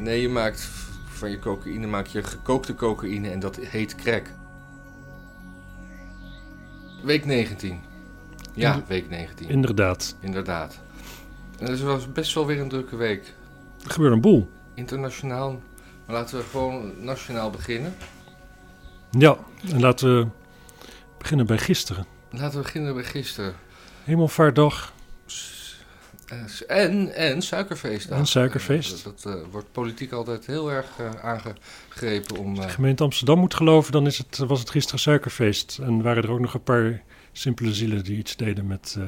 Nee, je maakt van je cocaïne maak je gekookte cocaïne en dat heet crack. Week 19. Ja, week 19. Inderdaad. Inderdaad. En het was best wel weer een drukke week. Er gebeurt een boel. Internationaal. Maar laten we gewoon nationaal beginnen. Ja, en laten we beginnen bij gisteren. Laten we beginnen bij gisteren. Hemelvaartdag. Eh, En, en suikerfeest. En suikerfeest. Dat, dat, eh, wordt politiek altijd heel erg eh, aangegrepen om... De eh, gemeente Amsterdam moet geloven, dan is het, was het gisteren suikerfeest. En waren er ook nog een paar simpele zielen die iets deden met, eh,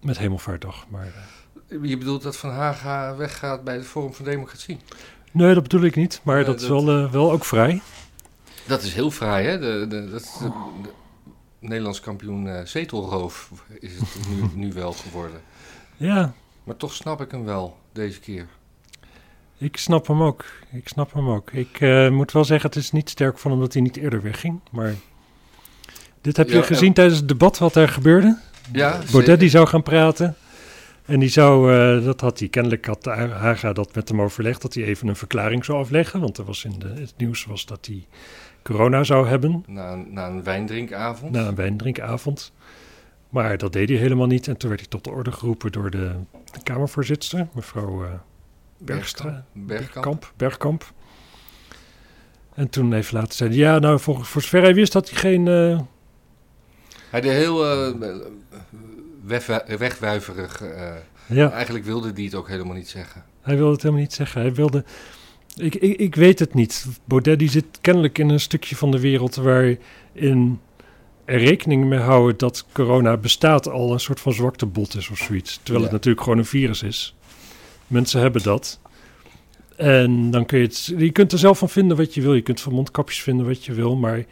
met Hemelvaartdag. Maar, eh, je bedoelt dat Van Haga weggaat bij de Forum voor Democratie? nee, dat bedoel ik niet. Maar dat is wel, eh, wel ook vrij. Dat is heel fraai, hè? De, de, dat, is de, de Nederlands kampioen zetelroof is het nu, nu wel geworden. Ja, Maar toch snap ik hem wel, deze keer. ik snap hem ook. Ik snap hem ook. Ik eh, moet wel zeggen, het is niet sterk van hem dat hij niet eerder wegging. Maar dit heb je gezien tijdens het debat wat daar gebeurde. Ja, Baudet zeker. die zou gaan praten. En die zou, eh, dat had hij, kennelijk had Haga dat met hem overlegd, dat hij even een verklaring zou afleggen. Want er was in de, het nieuws was dat hij corona zou hebben Na, een- na een wijndrinkavond. na een wijndrinkavond. Maar dat deed hij helemaal niet. En toen werd hij tot de orde geroepen door de, de Kamervoorzitter, mevrouw eh, Bergstra. Bergkamp. Bergkamp. Bergkamp. En toen even later zei hij, ja, nou, voor, voor zover hij wist dat hij geen... eh, Hij deed heel wegwu- wegwuiverig. ja, Eigenlijk wilde hij het ook helemaal niet zeggen. Hij wilde het helemaal niet zeggen. Hij wilde. Ik, ik, ik weet het niet. Baudet die zit kennelijk in een stukje van de wereld waarin er rekening mee houden dat corona bestaat al een soort van zwaktebot is of zoiets. Terwijl Ja. het natuurlijk gewoon een virus is. Mensen hebben dat. En dan kun je het. Je kunt er zelf van vinden wat je wil. Je kunt van mondkapjes vinden wat je wil. Maar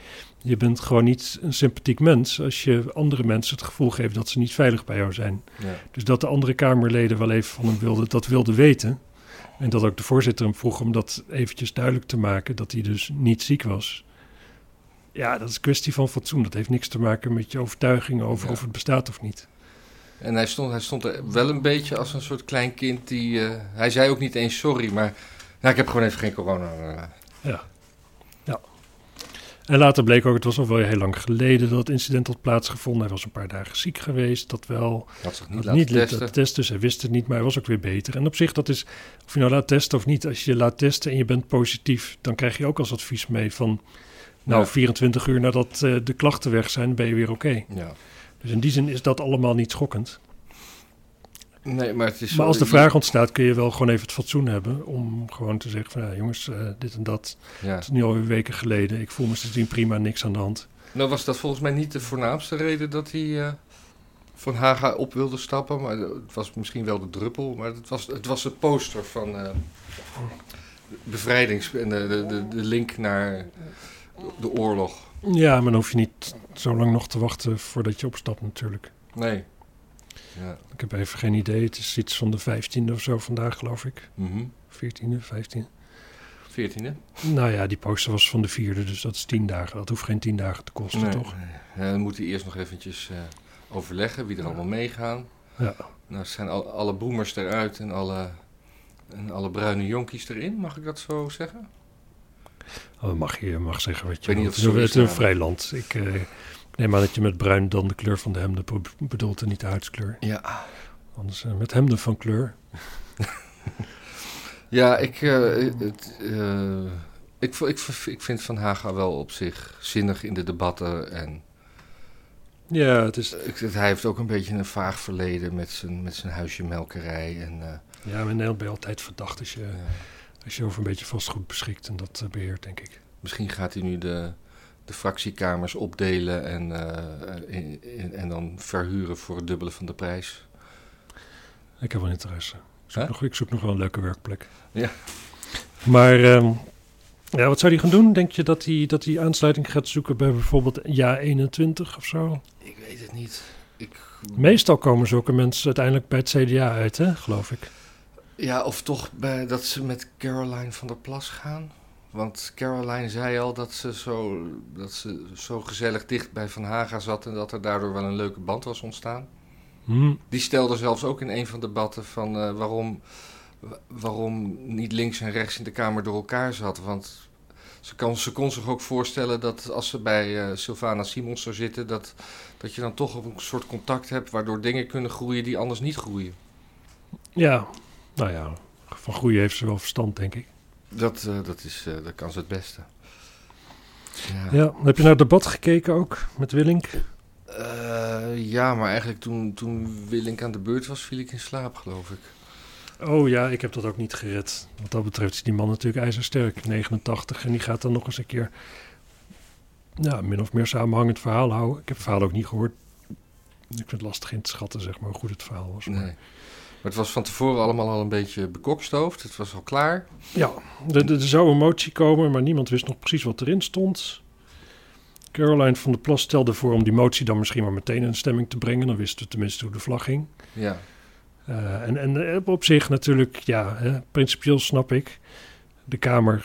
je bent gewoon niet een sympathiek mens als je andere mensen het gevoel geeft dat ze niet veilig bij jou zijn. Ja. Dus dat de andere Kamerleden wel even van hem wilden, dat wilden weten. En dat ook de voorzitter hem vroeg om dat eventjes duidelijk te maken, dat hij dus niet ziek was. Ja, dat is een kwestie van fatsoen. Dat heeft niks te maken met je overtuiging over Ja. of het bestaat of niet. En hij stond, hij stond er wel een beetje als een soort klein kind die... eh, hij zei ook niet eens sorry, maar... Nou, ik heb gewoon even geen corona. eh. Ja. En later bleek ook, het was al wel heel lang geleden dat het incident had plaatsgevonden. Hij was een paar dagen ziek geweest, dat wel. had zich niet Had niet testen. laten testen, dus hij wist het niet, maar hij was ook weer beter. En op zich, dat is, of je nou laat testen of niet, als je je laat testen en je bent positief, dan krijg je ook als advies mee van, nou, Ja. 24 uur nadat eh, de klachten weg zijn, ben je weer oké. Ja. Dus in die zin is dat allemaal niet schokkend. Nee, maar het is... Maar als de vraag ontstaat, kun je wel gewoon even het fatsoen hebben om gewoon te zeggen van, ja, jongens, eh, dit en dat. Ja. Het is nu alweer weken geleden, ik voel me sindsdien prima, niks aan de hand. Nou was dat volgens mij niet de voornaamste reden dat hij eh, van Haga op wilde stappen. Maar het was misschien wel de druppel. Maar het was het, was het poster van eh bevrijdings... En de, de, de link naar de oorlog. Ja, maar dan hoef je niet zo lang nog te wachten voordat je opstapt natuurlijk. Nee. Ja. Ik heb even geen idee. Het is iets van de 15e of zo vandaag, geloof ik. Mhm. 14e, 15e. 14e? Nou ja, die poster was van de vierde, dus dat is 10 dagen. Dat hoeft geen 10 dagen te kosten, Nee. toch? Ja, dan moet hij eerst nog eventjes eh, overleggen wie er allemaal meegaan. Ja. Nou zijn al, alle boomers eruit en alle, en alle bruine jonkies erin. Mag ik dat zo zeggen? Oh, mag je mag zeggen wat je weet niet wilt. of het is een vrij land. Ik eh, neem aan dat je met bruin dan de kleur van de hemden be- bedoelt en niet de huidskleur. Ja. Anders eh, met hemden van kleur. Ja, ik, eh, het, eh, ik, ik, ik vind Van Haga wel op zich zinnig in de debatten. En Ja, het is... ik, hij heeft ook een beetje een vaag verleden met zijn, met zijn huisje melkerij. En, Ja, maar in Nederland ben je altijd verdacht als je, ja. als je over een beetje vastgoed beschikt en dat eh, beheert, denk ik. Misschien gaat hij nu de, de fractiekamers opdelen en, eh, in- in- en dan verhuren voor het dubbele van de prijs. Ik heb wel interesse. Ik zoek, nog, ik zoek nog wel een leuke werkplek. Ja. Maar ehm, ja, wat zou hij gaan doen? Denk je dat hij, dat hij aansluiting gaat zoeken bij bijvoorbeeld Ja 21 of zo? Ik weet het niet. Ik, Meestal komen zulke mensen uiteindelijk bij het CDA uit, hè, geloof ik. Ja, of toch bij, dat ze met Caroline van der Plas gaan. Want Caroline zei al dat ze, zo, dat ze zo gezellig dicht bij Van Haga zat en dat er daardoor wel een leuke band was ontstaan. Hm. Die stelde zelfs ook in een van de debatten van eh, waarom wa- waarom niet links en rechts in de Kamer door elkaar zat. Want ze, kan, ze kon zich ook voorstellen dat als ze bij eh Sylvana Simons zou zitten, dat, dat je dan toch een soort contact hebt waardoor dingen kunnen groeien die anders niet groeien. Ja, nou ja, van groeien heeft ze wel verstand, denk ik. Dat, eh, dat, is, eh, dat kan ze het beste. Ja. Ja, heb je naar het debat gekeken ook met Willink? Eh, ja, maar eigenlijk toen, toen Willink aan de beurt was, viel ik in slaap, geloof ik. Oh ja, ik heb dat ook niet gered. Wat dat betreft is die man natuurlijk ijzersterk, 89. En die gaat dan nog eens een keer ja, min of meer samenhangend verhaal houden. Ik heb het verhaal ook niet gehoord. Ik vind het lastig in te schatten, zeg maar, hoe goed het verhaal was. Nee. Maar het was van tevoren allemaal al een beetje bekokstoofd. Het was al klaar. Ja, er, er zou een motie komen, maar niemand wist nog precies wat erin stond. Caroline van der Plas stelde voor om die motie dan misschien maar meteen in stemming te brengen. Dan wisten we tenminste hoe de vlag ging. Ja, Eh, en, en op zich natuurlijk, ja, hè, principieel snap ik. De Kamer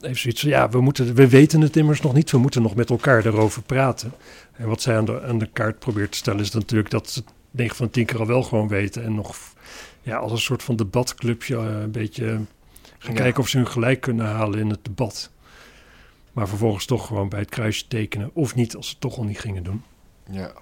heeft zoiets van, ja, we, moeten, we weten het immers nog niet. We moeten nog met elkaar erover praten. En wat zij aan de, aan de kaart probeert te stellen is natuurlijk dat ze het 9 van de 10 keer al wel gewoon weten. En nog ja, als een soort van debatclubje eh, een beetje gaan Ja. kijken of ze hun gelijk kunnen halen in het debat. Maar vervolgens toch gewoon bij het kruisje tekenen. Of niet, als ze het toch al niet gingen doen. ja.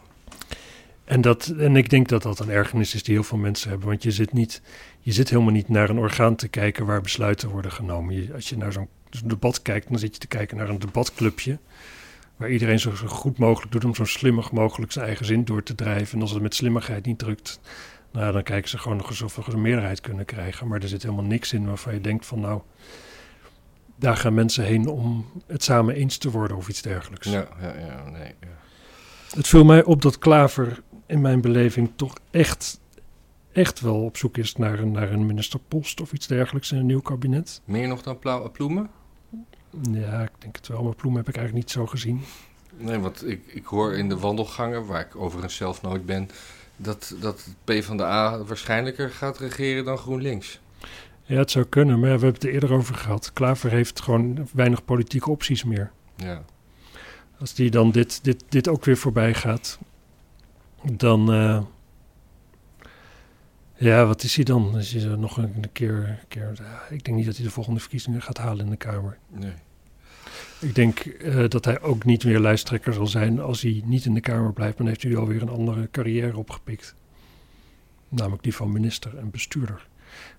En, dat, en ik denk dat dat een ergernis is die heel veel mensen hebben. Want je zit, niet, je zit helemaal niet naar een orgaan te kijken waar besluiten worden genomen. Je, als je naar zo'n zo'n debat kijkt, dan zit je te kijken naar een debatclubje. Waar iedereen zo, zo goed mogelijk doet om zo slimmig mogelijk zijn eigen zin door te drijven. En als het met slimmigheid niet drukt, nou, dan kijken ze gewoon nog eens of we een meerderheid kunnen krijgen. Maar er zit helemaal niks in waarvan je denkt van nou, daar gaan mensen heen om het samen eens te worden of iets dergelijks. Ja, ja, ja, nee. Ja. Het viel mij op dat Klaver in mijn beleving toch echt, echt wel op zoek is naar een, naar een ministerpost of iets dergelijks in een nieuw kabinet. Meer nog dan Pla- Ploemen? Ja, ik denk het wel, maar Ploem heb ik eigenlijk niet zo gezien. Nee, want ik, ik hoor in de wandelgangen, waar ik overigens zelf nooit ben, dat, dat het PvdA waarschijnlijker gaat regeren dan GroenLinks. Ja, het zou kunnen, maar we hebben het er eerder over gehad. Klaver heeft gewoon weinig politieke opties meer. Ja, Als die dan dit, dit, dit ook weer voorbij gaat, dan. eh, ja, wat is hij dan? Als je nog een keer. keer ik denk niet dat hij de volgende verkiezingen gaat halen in de Kamer. nee. Ik denk eh, dat hij ook niet meer lijsttrekker zal zijn als hij niet in de Kamer blijft. Dan heeft hij alweer een andere carrière opgepikt. Namelijk die van minister en bestuurder.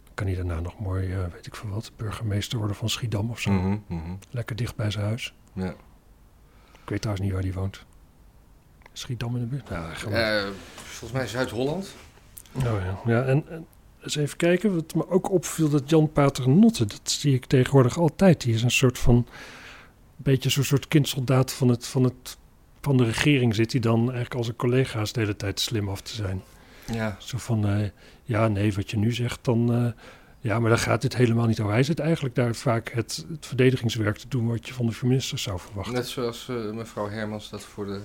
Dan kan hij daarna nog mooi, eh, weet ik veel wat, burgemeester worden van Schiedam of zo. Mhm, mhm. Lekker dicht bij zijn huis. Ja. Ik weet trouwens niet waar hij woont. Schiedam in de buurt? Ja, gewoon. Eh, volgens mij Zuid-Holland. Oh ja, ja en, en eens even kijken. Wat me ook opviel, dat Jan Paternotte, dat zie ik tegenwoordig altijd. Die is een soort van, beetje zo'n soort kindsoldaat van, het, van, het, van de regering. Zit hij dan eigenlijk als zijn collega's de hele tijd slim af te zijn. Ja, Zo van, eh, ja nee, wat je nu zegt, dan... eh, ja, maar daar gaat dit helemaal niet over. Hij zit eigenlijk daar vaak het, het verdedigingswerk te doen... wat je van de minister zou verwachten. net zoals eh, mevrouw Hermans dat voor de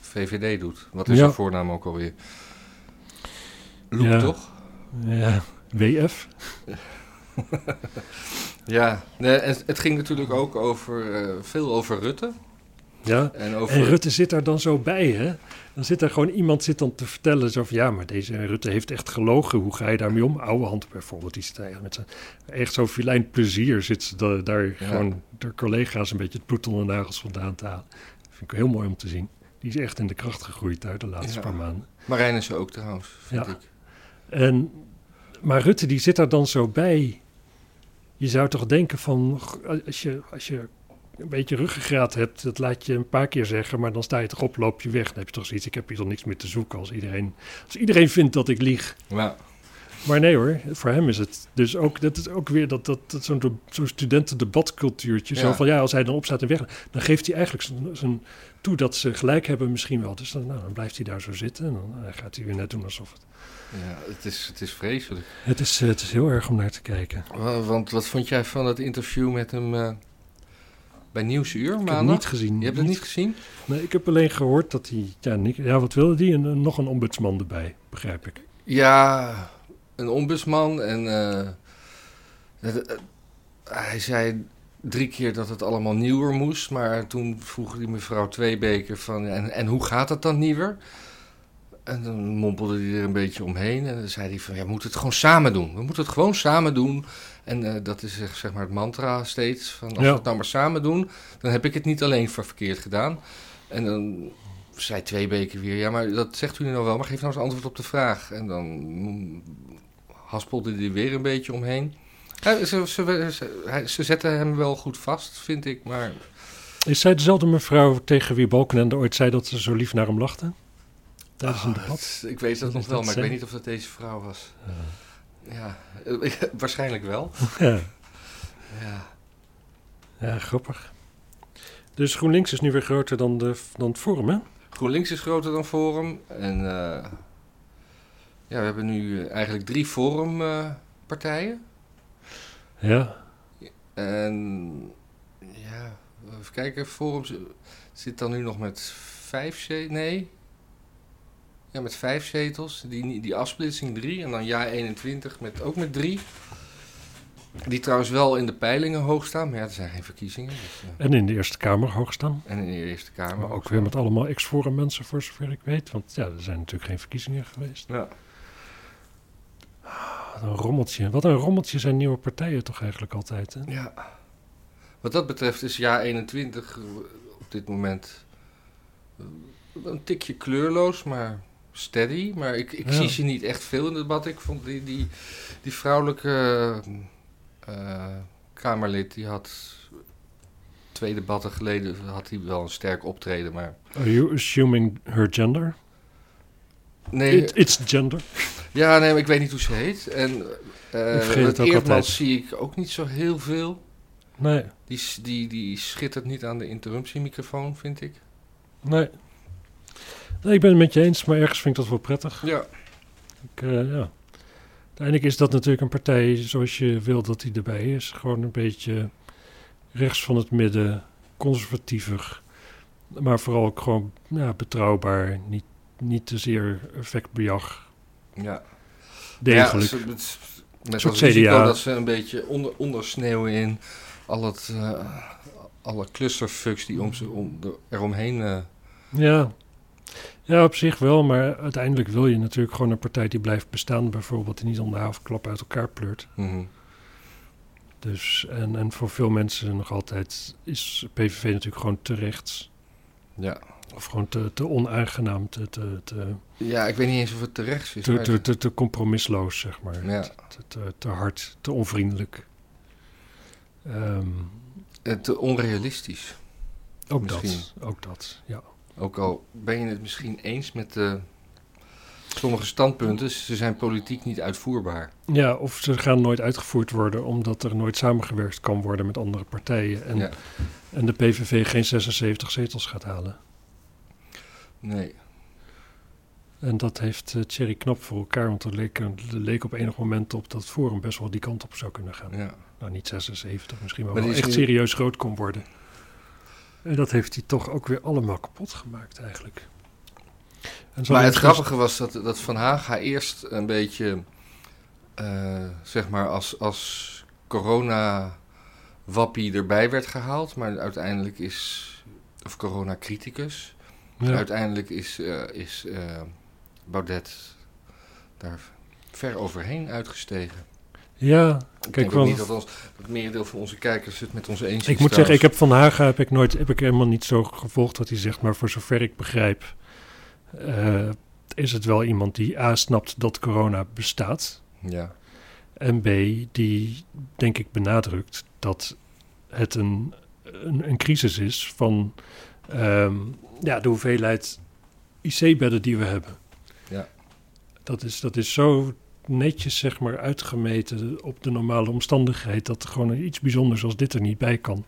VVD doet. Wat is Ja. haar voornaam ook alweer? Loek, Ja. toch? Ja, WF. Ja, nee, en het ging natuurlijk ook over, eh, veel over Rutte. Ja, En over... En Rutte zit daar dan zo bij, hè? Dan zit er gewoon iemand zit dan te vertellen zo van... ja, maar deze Rutte heeft echt gelogen. Hoe ga je daarmee om? Oude hand bijvoorbeeld. Die zit daar met zijn, echt zo'n filijn plezier zit ze da- daar Ja. gewoon... door collega's een beetje het bloed onder de nagels vandaan te halen. vind ik heel mooi om te zien. Die is echt in de kracht gegroeid uit de laatste Ja. paar maanden. Marijn is er ook trouwens, vind Ja. ik. En, maar Rutte die zit daar dan zo bij. Je zou toch denken van, als je, als je een beetje ruggengraat hebt, dat laat je een paar keer zeggen, maar dan sta je toch op, loop je weg. Dan heb je toch zoiets, ik heb hier toch niks meer te zoeken als iedereen, als iedereen vindt dat ik lieg. Ja, Maar nee hoor, voor hem is het dus ook, dat is ook weer dat, dat, dat zo'n zo'n studentendebatcultuurtje. Zo Ja. van, ja, als hij dan opstaat en weg, dan geeft hij eigenlijk zijn, zijn toe dat ze gelijk hebben misschien wel. Dus dan, nou, dan blijft hij daar zo zitten en dan eh, gaat hij weer net doen alsof het... ja het, is, het is vreselijk. Het is, eh, het is heel erg om naar te kijken. Wa- Want wat vond jij van het interview met hem eh, bij Nieuwsuur Ik heb het maandag? niet gezien. Je hebt het niet gezien? Nee, ik heb alleen gehoord dat hij... Ja, wat wilde hij? En nog een ombudsman erbij, begrijp ik. Ja, een ombudsman en hij zei drie keer dat het allemaal nieuwer moest, maar toen vroeg die mevrouw Tweebeker van en, en hoe gaat het dan nieuwer? En dan mompelde hij er een beetje omheen. En dan zei hij van, ja, we moeten het gewoon samen doen. We moeten het gewoon samen doen. En eh, dat is zeg, maar het mantra steeds. Van, als Ja. we het nou maar samen doen, dan heb ik het niet alleen ver- verkeerd gedaan. En dan zei twee weken weer, ja, maar dat zegt u nou wel. Maar geef nou eens antwoord op de vraag. En dan haspelde hij weer een beetje omheen. Hij- ze, ze, ze, hij- ze zetten hem wel goed vast, vind ik. Maar Is zij dezelfde mevrouw tegen wie Balkenende ooit zei dat ze zo lief naar hem lachte? Tijdens een Ah, debat? ik weet dat nog wel, dat, maar ik weet niet of dat deze vrouw was. Ja, eh, waarschijnlijk wel. Ja. Ja. ja, grappig. Dus GroenLinks is nu weer groter dan, de, dan het Forum, hè? GroenLinks is groter dan Forum. En eh, ja, we hebben nu eh, eigenlijk drie Forum-partijen. Ja. en ja, even kijken. Forum zit dan nu nog met vijf zetels. Nee. Ja, met vijf zetels. Die, die afsplitsing drie. En dan Ja 21 met, ook met drie. Die trouwens wel in de peilingen hoog staan. Maar ja, er zijn geen verkiezingen. Dus, eh, En in de Eerste Kamer hoog staan. en in de Eerste Kamer. Maar ook weer met allemaal ex-Forum mensen, voor zover ik weet. Want ja, er zijn natuurlijk geen verkiezingen geweest. Ja. Wat een rommeltje. Wat een rommeltje zijn nieuwe partijen toch eigenlijk altijd, hè? Ja. Wat dat betreft is jaar 21 eh, op dit moment eh, een tikje kleurloos, maar steady. Maar ik, ik Ja. zie ze niet echt veel in het debat. Ik vond die, die, die vrouwelijke eh, Kamerlid, die had twee debatten geleden had hij wel een sterk optreden. Maar Are you assuming her gender? Nee, It, it's gender. ja, nee, maar ik weet niet hoe ze heet. En Ik vergeet het ook Eerdmans zie ik ook niet zo heel veel. Nee, Die, die, die schittert niet aan de interruptiemicrofoon, vind ik. nee. Nee, ik ben het met je eens, maar ergens vind ik dat wel prettig. Ja. Ik, eh, ja. Uiteindelijk is dat natuurlijk een partij zoals je wil dat die erbij is. Gewoon een beetje rechts van het midden, conservatiever. Maar vooral ook gewoon ja, betrouwbaar. Niet, niet te zeer effectbejag. Ja. Degelijk. Ja, het- met risico CDA. dat ze een beetje onder, ondersneeuwen in al het, eh, alle clusterfucks die om ze, om, de- eromheen... eh Ja. ja, op zich wel. Maar uiteindelijk wil je natuurlijk gewoon een partij die blijft bestaan. Bijvoorbeeld die niet om de havenklap uit elkaar pleurt. mhm. Dus, en, en voor veel mensen nog altijd is PVV natuurlijk gewoon te rechts. ja. Of gewoon te, te onaangenaam, te, te, te, ja, ik weet niet eens of het terecht is. te, maar te, te, te compromisloos, zeg maar. Ja. Te, te, te hard, te onvriendelijk. Het te onrealistisch. ook Misschien. dat, ook dat, ja. Ook al ben je het misschien eens met de, sommige standpunten, ze zijn politiek niet uitvoerbaar. Ja, of ze gaan nooit uitgevoerd worden omdat er nooit samengewerkt kan worden met andere partijen. En, ja. en de PVV geen 76 zetels gaat halen. Nee. En dat heeft eh, Thierry knap voor elkaar, want er leek, er leek op enig moment op dat het Forum best wel die kant op zou kunnen gaan. Ja. Nou, niet 76, misschien wel, Maar wel echt serieus groot kon worden. En dat heeft hij toch ook weer allemaal kapot gemaakt eigenlijk. En zo Maar het heeft grappige was dat, dat Van Haga eerst een beetje, eh, zeg maar, als, als corona-wappie erbij werd gehaald. Maar uiteindelijk is, of corona-criticus, Ja, uiteindelijk is, eh, is eh, Baudet daar ver overheen uitgestegen. ja Ik kijk denk ook wel. niet dat, ons, het merendeel van onze kijkers het met ons eens is. Ik moet zeggen, ik heb Van Haga heb ik nooit, heb ik helemaal niet zo gevolgd wat hij zegt, maar voor zover ik begrijp, eh, is het wel iemand die A snapt dat corona bestaat. Ja, En B, die denk ik benadrukt dat het een, een, een crisis is van ehm, ja, de hoeveelheid IC-bedden die we hebben. Ja. Dat is, dat is zo netjes zeg maar uitgemeten op de normale omstandigheid dat er gewoon iets bijzonders als dit er niet bij kan.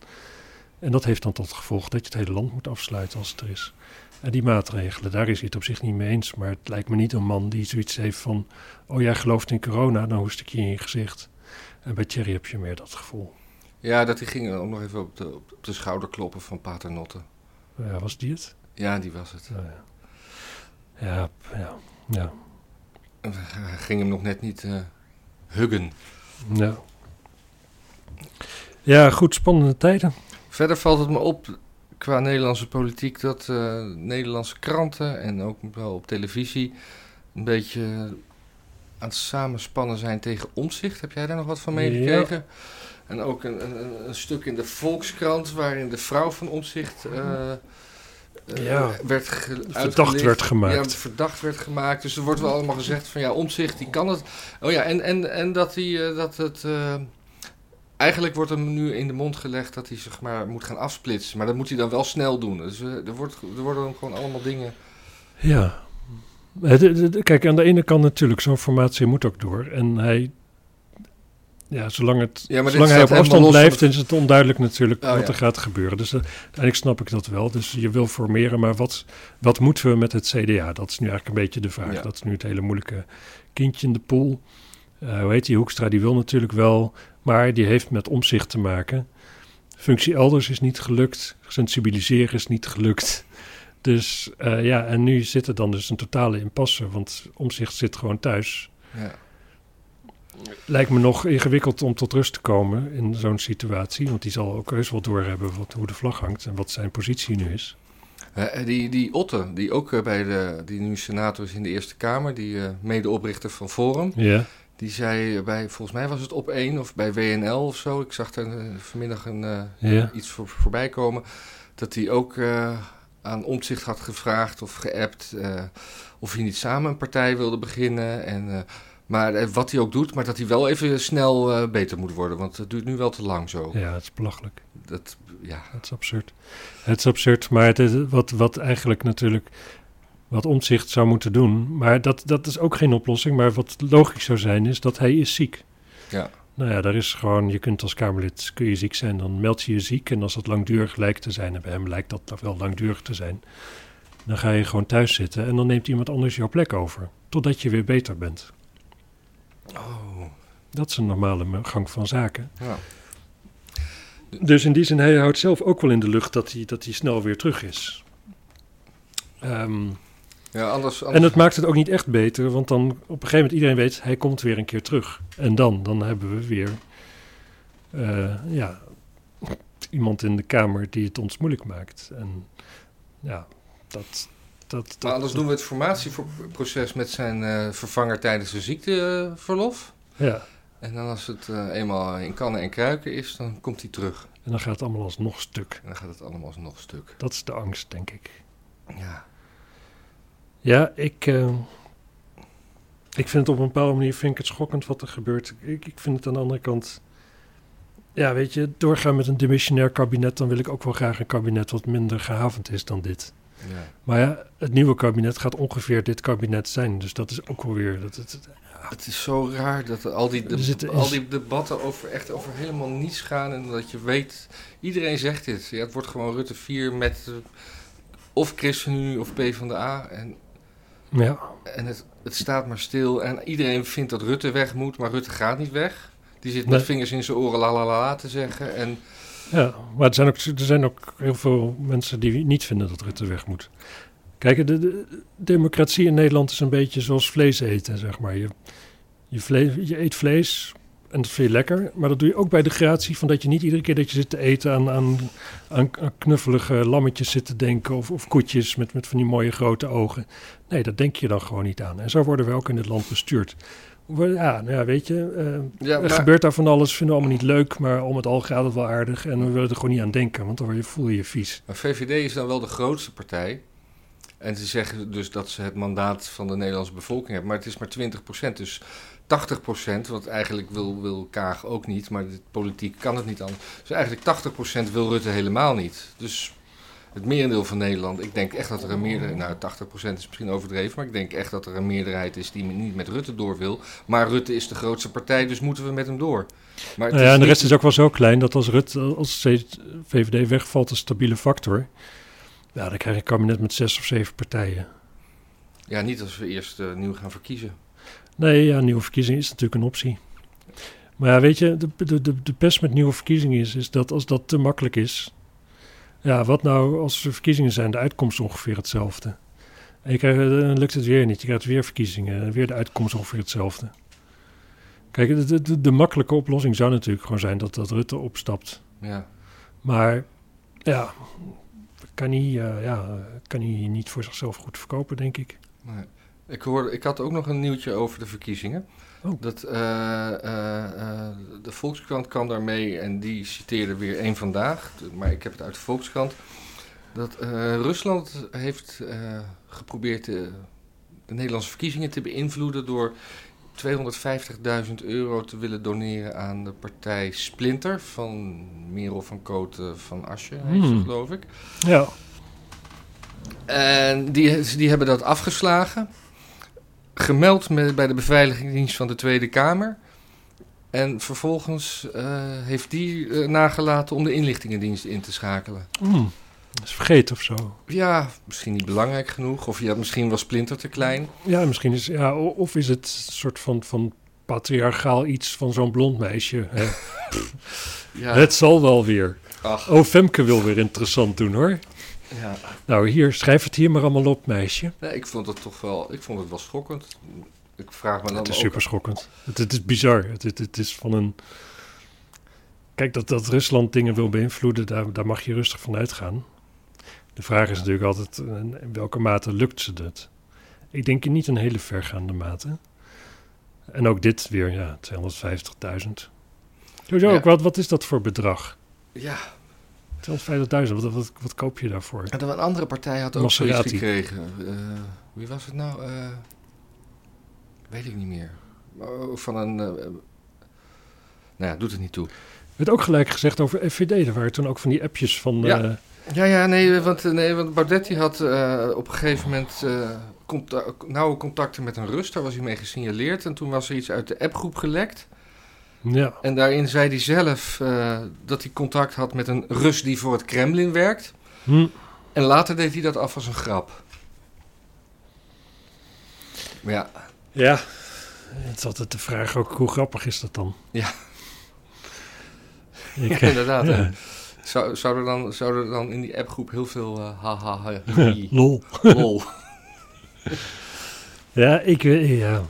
En dat heeft dan tot gevolg dat je het hele land moet afsluiten als het er is. En die maatregelen, daar is hij het op zich niet mee eens. Maar het lijkt me niet een man die zoiets heeft van... oh jij gelooft in corona, dan hoest ik je in je gezicht. En bij Thierry heb je meer dat gevoel. ja dat die ging ook nog even op de, op de schouder kloppen van Paternotte. Ja, was die het? Ja, die was het. Ja, ja. ja, ja, ja. Hij ging hem nog net niet eh, huggen. Ja. Ja, goed, spannende tijden. Verder valt het me op, qua Nederlandse politiek dat uh, Nederlandse kranten en ook wel op televisie een beetje aan het samenspannen zijn tegen omzicht. Heb jij daar nog wat van meegekregen? Ja. En ook een, een, een, stuk in de Volkskrant waarin de vrouw van omzicht uh, ja, werd verdacht werd gemaakt. Ja, verdacht werd gemaakt. Dus er wordt wel allemaal gezegd van ja, omzicht die kan het. Oh ja, en, en, en dat, die, dat het eigenlijk wordt hem nu in de mond gelegd dat hij zich maar moet gaan afsplitsen. Maar dat moet hij dan wel snel doen. Dus er, wordt, er worden gewoon allemaal dingen. Ja. Kijk, aan de ene kant natuurlijk, zo'n formatie moet ook door. En hij. Ja, zolang, het, ja, zolang hij op afstand blijft, is het onduidelijk natuurlijk oh, wat er gaat gebeuren. Dus uh, uiteindelijk snap ik dat wel. Dus je wil formeren, maar wat, wat moeten we met het CDA? Dat is nu eigenlijk een beetje de vraag. Dat is nu het hele moeilijke kindje in de pool. Uh, hoe heet die Hoekstra? Die wil natuurlijk wel maar die heeft met omzicht te maken. Functie elders is niet gelukt. Sensibiliseren is niet gelukt. Dus uh, ja, en nu zit er dan dus een totale impasse, want omzicht zit gewoon thuis. Ja. Lijkt me nog ingewikkeld om tot rust te komen in zo'n situatie, want die zal ook heus wel doorhebben wat, hoe de vlag hangt en wat zijn positie nu is. Uh, die, die Otte, die ook bij de, die nu senator is in de Eerste Kamer, die uh, medeoprichter van Forum. Die zei bij, volgens mij was het op 1 of bij WNL of zo. Ik zag er vanmiddag een, uh, iets voor, voorbij komen. Dat hij ook aan omzicht had gevraagd of geappt. of hij niet samen een partij wilde beginnen. En, maar wat hij ook doet, maar dat hij wel even snel beter moet worden. Want het duurt nu wel te lang zo. Ja, het is belachelijk. Dat, ja. Het is absurd. Het is absurd, maar het is, wat, wat eigenlijk natuurlijk wat omzicht zou moeten doen. Maar dat, dat is ook geen oplossing. Maar wat logisch zou zijn, is dat hij is ziek. Ja. Nou ja, daar is gewoon, je kunt als Kamerlid, kun je ziek zijn, dan meld je je ziek. En als dat langdurig lijkt te zijn, en bij hem lijkt dat wel langdurig te zijn, dan ga je gewoon thuis zitten en dan neemt iemand anders jouw plek over. Totdat je weer beter bent. Oh. Dat is een normale gang van zaken. Ja. Dus in die zin, hij houdt zelf ook wel in de lucht dat hij, dat hij snel weer terug is. Um, ja, anders, En het maakt het ook niet echt beter, want dan op een gegeven moment iedereen weet, hij komt weer een keer terug. En dan, dan hebben we weer uh, ja, iemand in de Kamer die het ons moeilijk maakt. En ja, dat... dat, dat maar anders doen we het formatieproces met zijn uh, vervanger tijdens de ziekteverlof. Ja. En dan als het uh, eenmaal in kannen en kruiken is, dan komt hij terug. En dan gaat het allemaal alsnog stuk. En dan gaat het allemaal alsnog stuk. Dat is de angst, denk ik. Ja. Ja, ik, uh, ik vind het op een bepaalde manier vind ik het schokkend wat er gebeurt. Ik, ik vind het aan de andere kant... Ja, weet je, doorgaan met een dimissionair kabinet... dan wil ik ook wel graag een kabinet wat minder gehavend is dan dit. Ja. Maar ja, het nieuwe kabinet gaat ongeveer dit kabinet zijn. Dus dat is ook wel weer... Dat, het, ja. Het is zo raar dat al die, de, al die debatten over echt over helemaal niets gaan. En dat je weet, iedereen zegt dit. Ja, het wordt gewoon Rutte 4 met uh, of ChristenUnie of PvdA. En ja. En het, het staat maar stil. En iedereen vindt dat Rutte weg moet, maar Rutte gaat niet weg. Die zit met vingers in zijn oren la la la te zeggen. En... Ja, maar er zijn, ook, er zijn ook heel veel mensen die niet vinden dat Rutte weg moet. Kijk, de, de democratie in Nederland is een beetje zoals vlees eten, zeg maar. Je, je, vlees, je eet vlees, en dat vind je lekker. Maar dat doe je ook bij de gratie van dat je niet iedere keer dat je zit te eten aan, aan, aan knuffelige lammetjes zit te denken. Of, of koetjes met, met van die mooie grote ogen. Nee, dat denk je dan gewoon niet aan. En zo worden we ook in dit land bestuurd. Ja, nou ja, weet je, uh, ja, er gebeurt daar van alles, vinden we allemaal niet leuk, maar om het al gaat het wel aardig en we willen er gewoon niet aan denken, want dan voel je je vies. Maar VVD is dan wel de grootste partij en ze zeggen dus dat ze het mandaat van de Nederlandse bevolking hebben, maar het is maar 20%, dus 80%, wat eigenlijk wil, wil Kaag ook niet, maar de politiek kan het niet anders. Dus eigenlijk 80% wil Rutte helemaal niet. Dus het merendeel van Nederland, ik denk echt dat er een meerderheid, nou 80% is misschien overdreven, maar ik denk echt dat er een meerderheid is die niet met Rutte door wil. Maar Rutte is de grootste partij, dus moeten we met hem door. Maar nou ja, en de rest is ook wel zo klein dat als Rutte, als VVD wegvalt, een stabiele factor, ja, dan krijg je een kabinet met zes of zeven partijen. Ja, niet als we eerst uh, nieuw gaan verkiezen. Nee, ja, nieuwe verkiezingen is natuurlijk een optie. Maar ja, weet je, de, de, de, de pest met nieuwe verkiezingen is, is dat als dat te makkelijk is. Ja, wat nou als er verkiezingen zijn, de uitkomst ongeveer hetzelfde. En je krijgt, dan lukt het weer niet. Je krijgt weer verkiezingen, weer de uitkomst ongeveer hetzelfde. Kijk, de, de, de makkelijke oplossing zou natuurlijk gewoon zijn dat, dat Rutte opstapt. Ja. Maar ja, kan hij, eh, ja, kan hij niet voor zichzelf goed verkopen, denk ik. Nee. Ik, hoorde, ik had ook nog een nieuwtje over de verkiezingen. Oh. Dat, eh, eh, eh, de Volkskrant kwam daarmee en die citeerde weer één vandaag. Maar ik heb het uit de Volkskrant. Dat Rusland heeft geprobeerd de, de Nederlandse verkiezingen te beïnvloeden door 250.000 euro te willen doneren aan de partij Splinter van Merel van Kooten van Asje, heet ze, Hmm. geloof ik. Ja, En die, die hebben dat afgeslagen. Gemeld met, bij de beveiligingsdienst van de Tweede Kamer. En vervolgens eh, heeft die eh, nagelaten om de inlichtingendienst in te schakelen. mm, dat is vergeten of zo. Ja, misschien niet belangrijk genoeg. Of ja, misschien was Splinter te klein. Ja, misschien is, ja, of is het een soort van, van patriarchaal iets van zo'n blond meisje. Hè? Ja, Het zal wel weer. ach, Oh, Femke wil weer interessant doen hoor. Ja. Nou, hier, schrijf het hier maar allemaal op, meisje. Nee, ik vond het toch wel, ik vond het wel schokkend. Ik vraag me dan Het is ook- super schokkend. Het, het is bizar. Het, het, het is van een... Kijk, dat, dat Rusland dingen wil beïnvloeden, daar, daar mag je rustig van uitgaan. De vraag is natuurlijk altijd, eh, in welke mate lukt ze dat? Ik denk in niet een hele vergaande mate. En ook dit weer, ja, 250.000. Sowieso Ja. ook, wat, wat is dat voor bedrag? Ja, 250.000, wat, wat, wat koop je daarvoor? en een andere partij had ook zoiets Maserati. gekregen. Eh, wie was het nou? Eh, weet ik niet meer. Oh, Van een... eh, nou ja, doet het niet toe. Er werd ook gelijk gezegd over FVD. Er waren toen ook van die appjes van... Ja. Ja, ja, nee, want, nee, want Baudet die had op een gegeven moment nauwe contacten met een Rus. Daar was hij mee gesignaleerd. En toen was er iets uit de appgroep gelekt. Ja. En daarin zei hij zelf eh, dat hij contact had met een Rus die voor het Kremlin werkt. Hm. En later deed hij dat af als een grap. Ja, Ja, het is altijd de vraag ook, hoe grappig is dat dan? Ja. Ik, ja, eh, inderdaad. ja. Zou, zou, er dan, zou er dan in die appgroep heel veel uh, haha, ha, Lol. lol. Ja, ik weet, ja.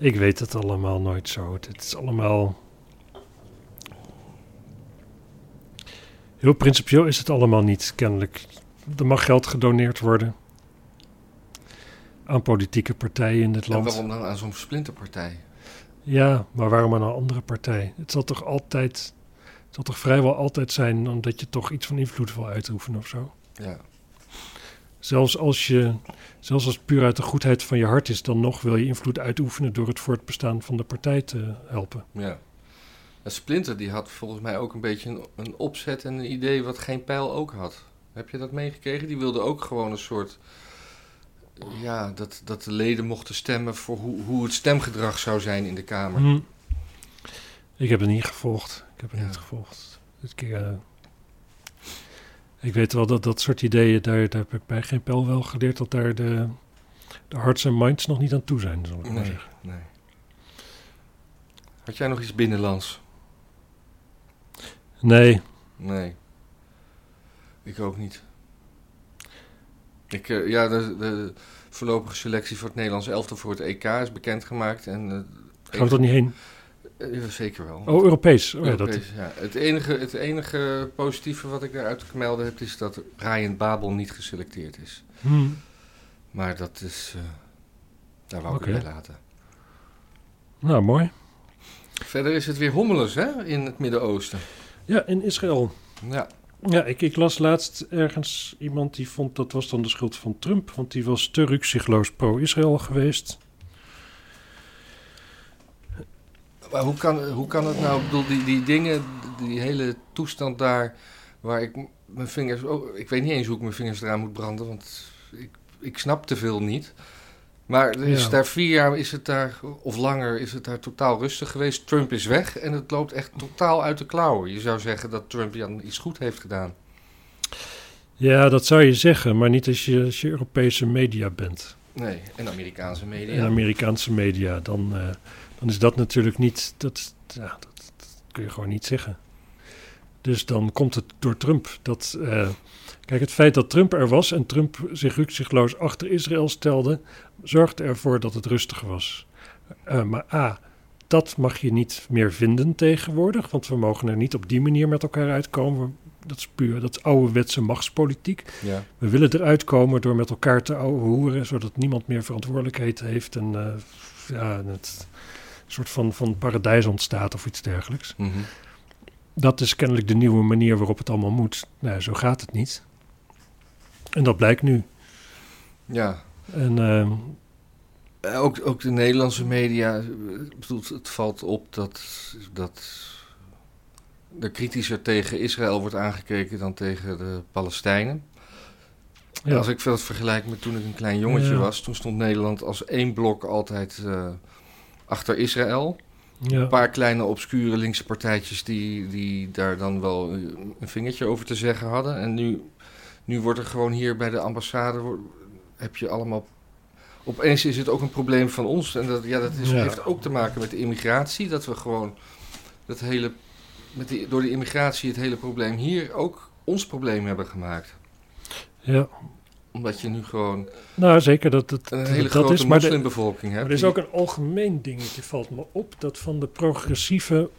Ik weet het allemaal nooit zo. Het, is allemaal... Heel principieel is het allemaal niet, kennelijk. Er mag geld gedoneerd worden. Aan politieke partijen in dit En land. waarom dan aan zo'n splinterpartij? Ja, maar waarom aan een andere partij? Het zal toch altijd... Het zal toch vrijwel altijd zijn omdat je toch iets van invloed wil uitoefenen of zo? Ja. Zelfs als je, zelfs als het puur uit de goedheid van je hart is, dan nog wil je invloed uitoefenen door het voortbestaan van de partij te helpen. Ja. En Splinter die had volgens mij ook een beetje een, een opzet en een idee wat geen pijl ook had. Heb je dat meegekregen? Die wilde ook gewoon een soort... Ja, dat, dat de leden mochten stemmen voor hoe, hoe het stemgedrag zou zijn in de Kamer. Hm. Ik heb het niet gevolgd. Ik heb het Ja. niet gevolgd. Dit keer, eh, ik weet wel dat dat soort ideeën, daar, daar heb ik bij geen pijl wel geleerd dat daar de, de hearts en minds nog niet aan toe zijn, zal ik maar zeggen. nee. Had jij nog iets binnenlands? Nee, Nee. Ik ook niet. Ik, eh, ja, de, de voorlopige selectie voor het Nederlands elftal voor het EK is bekendgemaakt. En, eh, gaan we er niet heen? Eh, ja, zeker wel. Oh, Europees. Oh, ja, dat, ja. Het, enige, het enige positieve wat ik daaruit te melden heb, is dat Ryan Babel niet geselecteerd is. Hm. Maar dat is. eh, daar wou ik bij laten. Nou, mooi. Verder is het weer hommeles, hè, in het Midden-Oosten. Ja, in Israël. Ja. Ja, ik, ik las laatst ergens iemand die vond dat was dan de schuld van Trump, want die was te rukzichtloos pro-Israël geweest. Maar hoe kan, hoe kan het nou? Ik bedoel, die, die dingen, die hele toestand daar, waar ik mijn vingers. Oh, ik weet niet eens hoe ik mijn vingers eraan moet branden, want ik, ik snap te veel niet. Maar er is Ja. daar vier jaar, is het daar, of langer, is het daar totaal rustig geweest. Trump is weg en het loopt echt totaal uit de klauwen. Je zou zeggen dat Trump dan iets goed heeft gedaan. Ja, dat zou je zeggen, maar niet als je, als je Europese media bent. Nee, en Amerikaanse media. En Amerikaanse media, dan, eh, dan is dat natuurlijk niet. Dat, ja, dat, dat kun je gewoon niet zeggen. Dus dan komt het door Trump. Dat, eh, kijk, het feit dat Trump er was en Trump zich rukzichtloos achter Israël stelde, zorgde ervoor dat het rustig was. Eh, maar A, dat mag je niet meer vinden tegenwoordig, want we mogen er niet op die manier met elkaar uitkomen. dat is puur, dat is ouderwetse machtspolitiek. Ja. We willen eruit komen door met elkaar te hoeren, zodat niemand meer verantwoordelijkheid heeft en eh, ja, het soort van, van paradijs ontstaat of iets dergelijks. Mhm. Dat is kennelijk de nieuwe manier waarop het allemaal moet. Nou, zo gaat het niet. En dat blijkt nu. ja. En ehm, Eh, Ook, ook de Nederlandse media, eh, het valt op dat, dat er kritischer tegen Israël wordt aangekeken dan tegen de Palestijnen. ja, Als ik dat vergelijk met toen ik een klein jongetje Ja. was, toen stond Nederland als één blok altijd eh, achter Israël. ja, Een paar kleine obscure linkse partijtjes die, die daar dan wel eh, een vingertje over te zeggen hadden. En nu, nu wordt er gewoon hier bij de ambassade, heb je allemaal... Opeens is het ook een probleem van ons. En dat, ja, dat is, Ja. heeft ook te maken met de immigratie. Dat we gewoon dat hele, met die, door de immigratie het hele probleem hier ook ons probleem hebben gemaakt. ja. Omdat je nu gewoon Nou, zeker dat het een hele dat grote is. Maar moslimbevolking hebt. Er is ook een algemeen dingetje, valt me op, dat van de progressieve.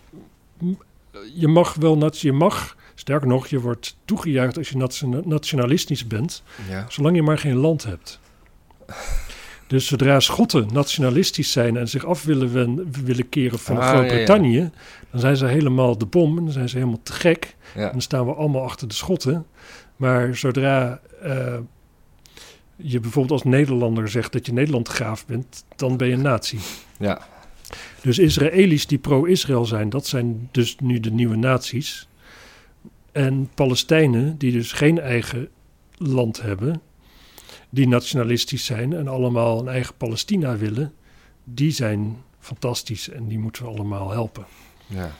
Je mag wel, je mag, sterker nog, je wordt toegejuicht als je nationa- nationalistisch bent, Ja, zolang je maar geen land hebt. Dus zodra Schotten nationalistisch zijn en zich af willen, wen- willen keren van Ah, Groot-Brittannië, dan zijn ze helemaal de bom en dan zijn ze helemaal te gek. En dan staan we allemaal achter de Schotten. Maar zodra eh, je bijvoorbeeld als Nederlander zegt dat je Nederlandgraaf bent, dan ben je een nazi. ja. Dus Israëli's die pro-Israël zijn, dat zijn dus nu de nieuwe nazi's. En Palestijnen die dus geen eigen land hebben, die nationalistisch zijn en allemaal een eigen Palestina willen, die zijn fantastisch en die moeten we allemaal helpen. ja.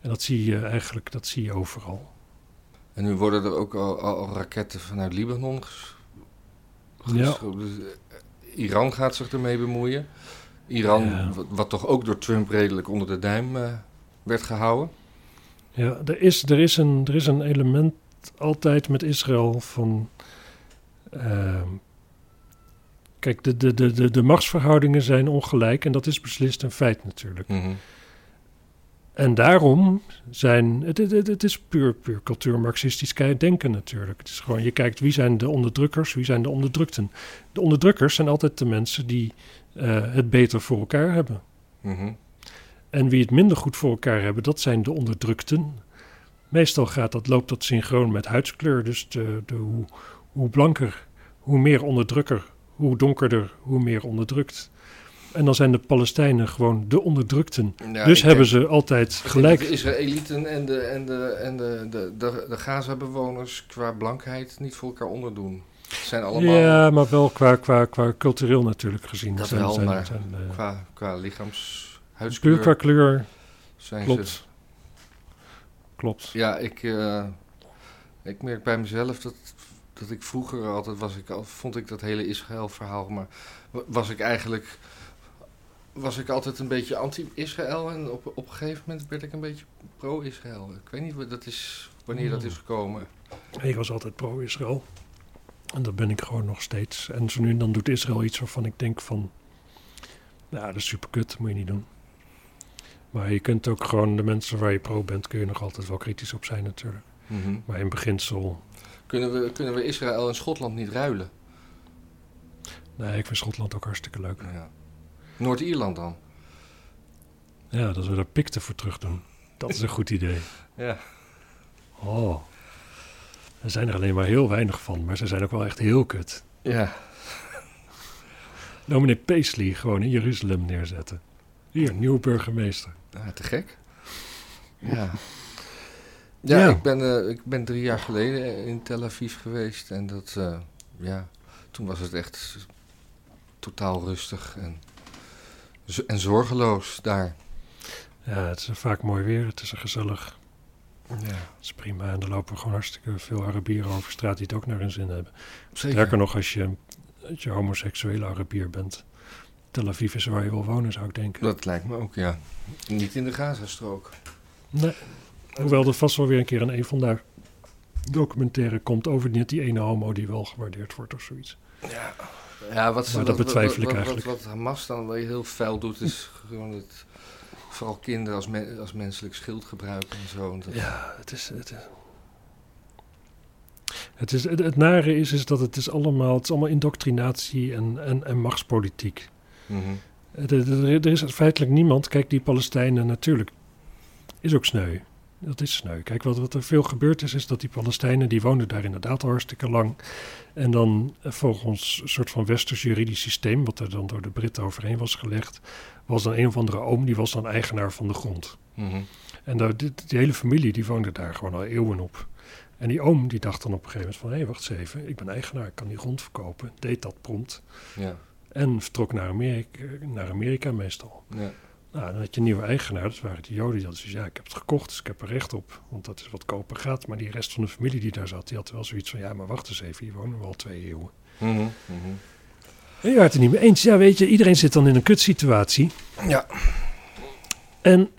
En dat zie je eigenlijk, dat zie je overal. En nu worden er ook al, al, al raketten vanuit Libanon. ges- Ja. dus, eh, Iran gaat zich ermee bemoeien. Iran, Ja. wat, wat toch ook door Trump redelijk onder de duim eh, werd gehouden. Ja, er is, er, is een, er is een element altijd met Israël van. ehm, kijk, de, de, de, de, de machtsverhoudingen zijn ongelijk en dat is beslist een feit natuurlijk. Mhm. En daarom zijn. Het, het, het, het is puur, puur cultuur-marxistisch denken natuurlijk. Het is gewoon, je kijkt wie zijn de onderdrukkers, wie zijn de onderdrukten. De onderdrukkers zijn altijd de mensen die eh, het beter voor elkaar hebben. Mhm. En wie het minder goed voor elkaar hebben, dat zijn de onderdrukten. Meestal gaat dat, loopt dat synchroon met huidskleur. Dus de, de, hoe, hoe blanker, hoe meer onderdrukker. Hoe donkerder, hoe meer onderdrukt. En dan zijn de Palestijnen gewoon de onderdrukten. Ja, dus hebben denk- ze altijd gelijk. De Israëlieten en de, en de, en de, de, de, de Gaza-bewoners qua blankheid niet voor elkaar onderdoen. Het zijn allemaal Ja, maar wel qua, qua, qua cultureel natuurlijk gezien. Dat Zijn- wel, zijn- maar zijn, eh, qua, qua lichaams... puur Huidskleur qua kleur, zijn ze klopt. Klopt. Ja, ik, eh, ik merk bij mezelf dat, dat ik vroeger altijd was ik al, vond ik dat hele Israël-verhaal, maar wa- was ik eigenlijk was ik altijd een beetje anti-Israël en op, op een gegeven moment werd ik een beetje pro-Israël. Ik weet niet dat is, wanneer dat Hmm. is gekomen. Ik was altijd pro-Israël. En dat ben ik gewoon nog steeds. En zo nu en dan doet Israël iets waarvan ik denk van... Nou, dat is super kut, dat moet je niet doen. Maar je kunt ook gewoon de mensen waar je pro bent... kun je nog altijd wel kritisch op zijn natuurlijk. Mhm. Maar in beginsel... Kunnen, we, kunnen we Israël en Schotland niet ruilen? Nee, ik vind Schotland ook hartstikke leuk. Ja. Noord-Ierland dan? Ja, dat we daar pikten voor terug doen. Dat is een goed idee. Ja. Oh. Er zijn er alleen maar heel weinig van. Maar ze zijn ook wel echt heel kut. Ja. Nou, meneer Paisley gewoon in Jeruzalem neerzetten. Hier, nieuwe burgemeester. Ah, te gek. Ja. Ja, Ja. Ik, ben, eh, ik ben drie jaar geleden in Tel Aviv geweest en dat, eh, ja, toen was het echt totaal rustig en, en zorgeloos daar. Ja, het is vaak mooi weer. Het is er gezellig. Ja, Het is prima. En er lopen gewoon hartstikke veel Arabieren over straat die het ook naar hun zin hebben. zeker. Sterker nog, als je, als je homoseksuele Arabier bent. Tel Aviv is waar je wil wonen, zou ik denken. Dat lijkt me ook, ja. Niet in de Gazastrook. Nee. Hoewel er vast wel weer een keer een een van daar documentaire komt over net die ene homo die wel gewaardeerd wordt of zoiets. Ja, ja wat, Maar dat wat- betwijfel wat, ik eigenlijk. Wat, Hamas dan wel heel vuil doet, is gewoon het, vooral kinderen als, men- als menselijk schild gebruiken en zo. En dat- Ja, het is, het is- Het, is, het, het nare is, is dat het is allemaal, het is allemaal indoctrinatie en, en, en machtspolitiek. Mhm. Er, er- er is feitelijk niemand. Kijk, die Palestijnen natuurlijk is ook sneu. Dat is sneu. Kijk, wat, wat er veel gebeurd is, is dat die Palestijnen, die woonden daar inderdaad al hartstikke lang. En dan eh, volgens een soort van westers juridisch systeem, wat er dan door de Britten overheen was gelegd, was dan een of andere oom, die was dan eigenaar van de grond. Mhm. En daar, die, die hele familie, die woonde daar gewoon al eeuwen op. En die oom, die dacht dan op een gegeven moment van, hé, wacht eens even, ik ben eigenaar, ik kan die grond verkopen. Deed dat prompt. Ja. En vertrok naar Amerika, naar Amerika meestal. Ja. Nou, dan had je een nieuwe eigenaar, dat waren die Joden. Die hadden zoiets, ja, ik heb het gekocht, dus ik heb er recht op. Want dat is wat kopen gaat. Maar die rest van de familie die daar zat, die had wel zoiets van... ja, maar wacht eens even, hier wonen we al twee eeuwen. Mhm. Mhm. En je waren het niet mee eens. Ja, weet je, iedereen zit dan in een kutsituatie. Ja. En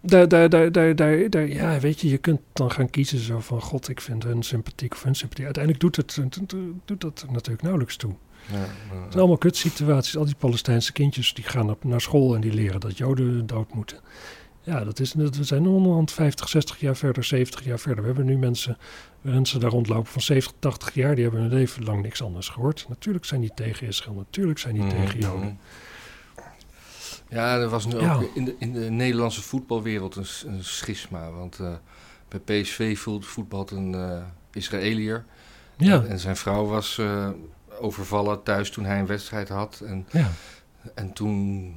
daar, daar, daar, daar, daar, daar, ja, weet je, je kunt dan gaan kiezen zo van... god, ik vind hun sympathiek of hun sympathiek. Uiteindelijk doet, het, doet dat natuurlijk nauwelijks toe. Ja. Het zijn allemaal kutsituaties. Al die Palestijnse kindjes die gaan op, naar school en die leren dat Joden dood moeten. Ja, dat is, dat, we zijn onderhand 50, 60 jaar verder, 70 jaar verder. We hebben nu mensen, mensen daar rondlopen van 70, 80 jaar. Die hebben hun leven lang niks anders gehoord. Natuurlijk zijn die tegen Israël. Natuurlijk zijn die Mhm. tegen Joden. Ja, er was nu Ja. ook in de, in de Nederlandse voetbalwereld een, schisma. Want eh, bij PSV voelt, voetbalt een eh Israëliër. Ja, En zijn vrouw was eh, overvallen thuis toen hij een wedstrijd had. En, ja. en toen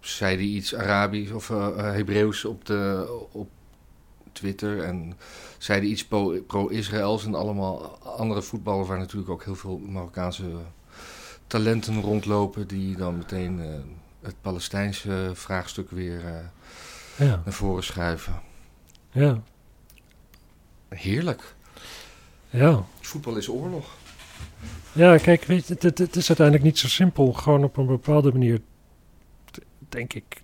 zei hij iets Arabisch of eh, Hebreeuws op, de, op Twitter. En zei hij iets pro- pro-Israëls. en allemaal andere voetballers waar natuurlijk ook heel veel Marokkaanse talenten rondlopen. Die dan meteen eh, het Palestijnse vraagstuk weer ja, naar voren schuiven. ja, Heerlijk. ja. Voetbal is oorlog. Ja, kijk, weet je, het, het, is uiteindelijk niet zo simpel. Gewoon op een bepaalde manier, denk ik,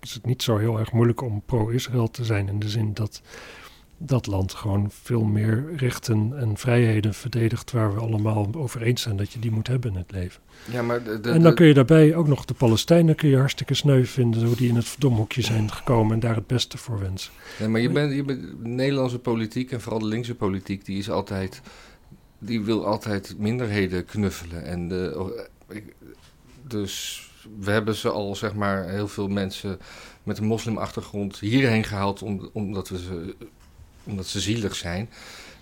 is het niet zo heel erg moeilijk om pro-Israël te zijn. In de zin dat dat land gewoon veel meer rechten en vrijheden verdedigt waar we allemaal over eens zijn dat je die moet hebben in het leven. Ja, maar de, de, en dan kun je daarbij ook nog de Palestijnen kun je hartstikke sneu vinden, hoe die in het verdomhoekje zijn gekomen en daar het beste voor wensen. Nee, maar je bent, je bent, Nederlandse politiek en vooral de linkse politiek, die is altijd, die wil altijd minderheden knuffelen. En de, ik- dus we hebben ze al, zeg maar, heel veel mensen met een moslimachtergrond hierheen gehaald om, omdat, we ze, omdat ze zielig zijn.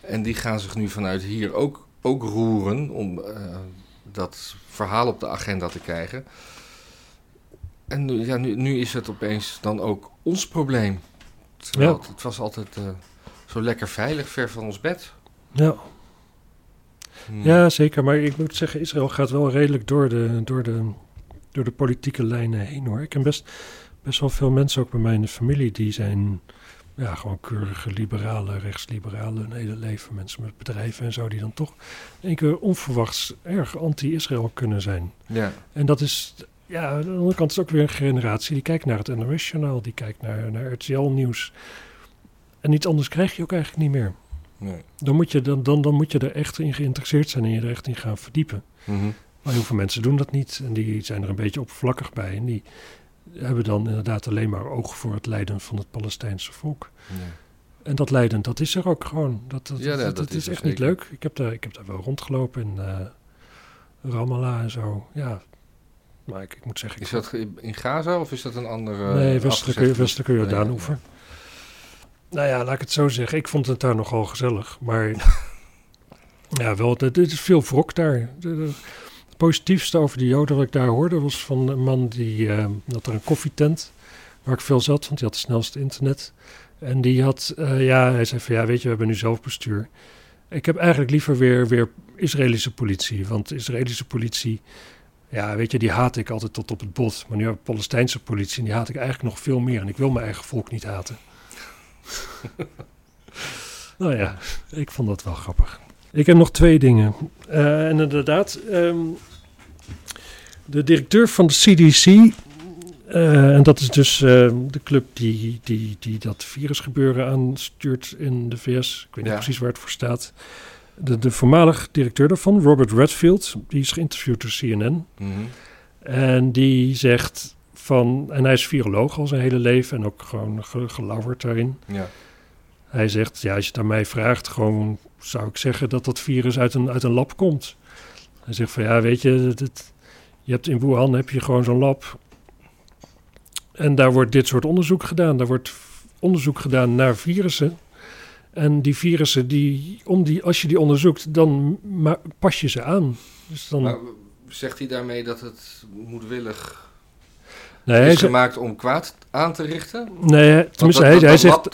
En die gaan zich nu vanuit hier ook, ook roeren om eh, dat verhaal op de agenda te krijgen. En nu, ja, nu, nu is het opeens dan ook ons probleem. Terwijl Ja. het, het was altijd eh, zo lekker veilig, ver van ons bed. Ja. Hmm. Ja, zeker. Maar ik moet zeggen, Israël gaat wel redelijk door de, door de, door de politieke lijnen heen hoor. Ik ken best, best wel veel mensen, ook bij mij in de familie, die zijn ja, gewoon keurige liberalen, rechtsliberalen hun hele leven. Mensen met bedrijven en zo, die dan toch in één keer onverwachts erg anti-Israël kunnen zijn. Ja. En dat is, ja, aan de andere kant is het ook weer een generatie die kijkt naar het NOS-journaal, die kijkt naar, naar RTL-nieuws. En iets anders krijg je ook eigenlijk niet meer. Nee. Dan moet, je, dan, dan, dan moet je er echt in geïnteresseerd zijn en je er echt in gaan verdiepen. Mhm. Maar heel veel mensen doen dat niet en die zijn er een beetje oppervlakkig bij. En die hebben dan inderdaad alleen maar oog voor het lijden van het Palestijnse volk. Ja. En dat lijden, dat is er ook gewoon. Dat, dat, Ja, dat, nee, dat dat is is echt niet leuk. Ik heb, daar, ik heb daar wel rondgelopen in eh Ramallah en zo. Ja, maar ik, ik moet zeggen... Ik Is dat in Gaza of is dat een andere... nee, westelijke, westelijke Ja, Jordaanoever. Nou ja, laat ik het zo zeggen. Ik vond het daar nogal gezellig. Maar ja, wel, dit is veel wrok daar. Het positiefste over de Joden wat ik daar hoorde was van een man die eh, had er een koffietent waar ik veel zat, want die had het snelste internet. En die had, eh, ja, hij zei van ja, weet je, we hebben nu zelfbestuur. Ik heb eigenlijk liever weer, weer Israëlische politie, want Israëlische politie, ja, weet je, die haat ik altijd tot op het bot. Maar nu heb ik Palestijnse politie en die haat ik eigenlijk nog veel meer. En ik wil mijn eigen volk niet haten. nou ja, ik vond dat wel grappig. Ik heb nog twee dingen. Eh, en inderdaad, ehm, de directeur van de CDC, eh, en dat is dus eh, de club die, die, die dat virusgebeuren aanstuurt in de VS. Ik weet niet Ja. precies waar het voor staat. De, de voormalig directeur daarvan, Robert Redfield, die is geïnterviewd door CNN. Mhm. En die zegt van, en hij is viroloog al zijn hele leven en ook gewoon ge, gelauwerd daarin. Ja. Hij zegt, ja, als je het aan mij vraagt, gewoon zou ik zeggen dat dat virus uit een, uit een lab komt. Hij zegt van ja, weet je, je hebt in Wuhan heb je gewoon zo'n lab. En daar wordt dit soort onderzoek gedaan. Daar wordt onderzoek gedaan naar virussen. En die virussen, die, om die, als je die onderzoekt, dan pas je ze aan. Dus dan... Maar zegt hij daarmee dat het moedwillig nee, is gemaakt om kwaad aan te richten? Nee, tenminste, hij, hij zegt,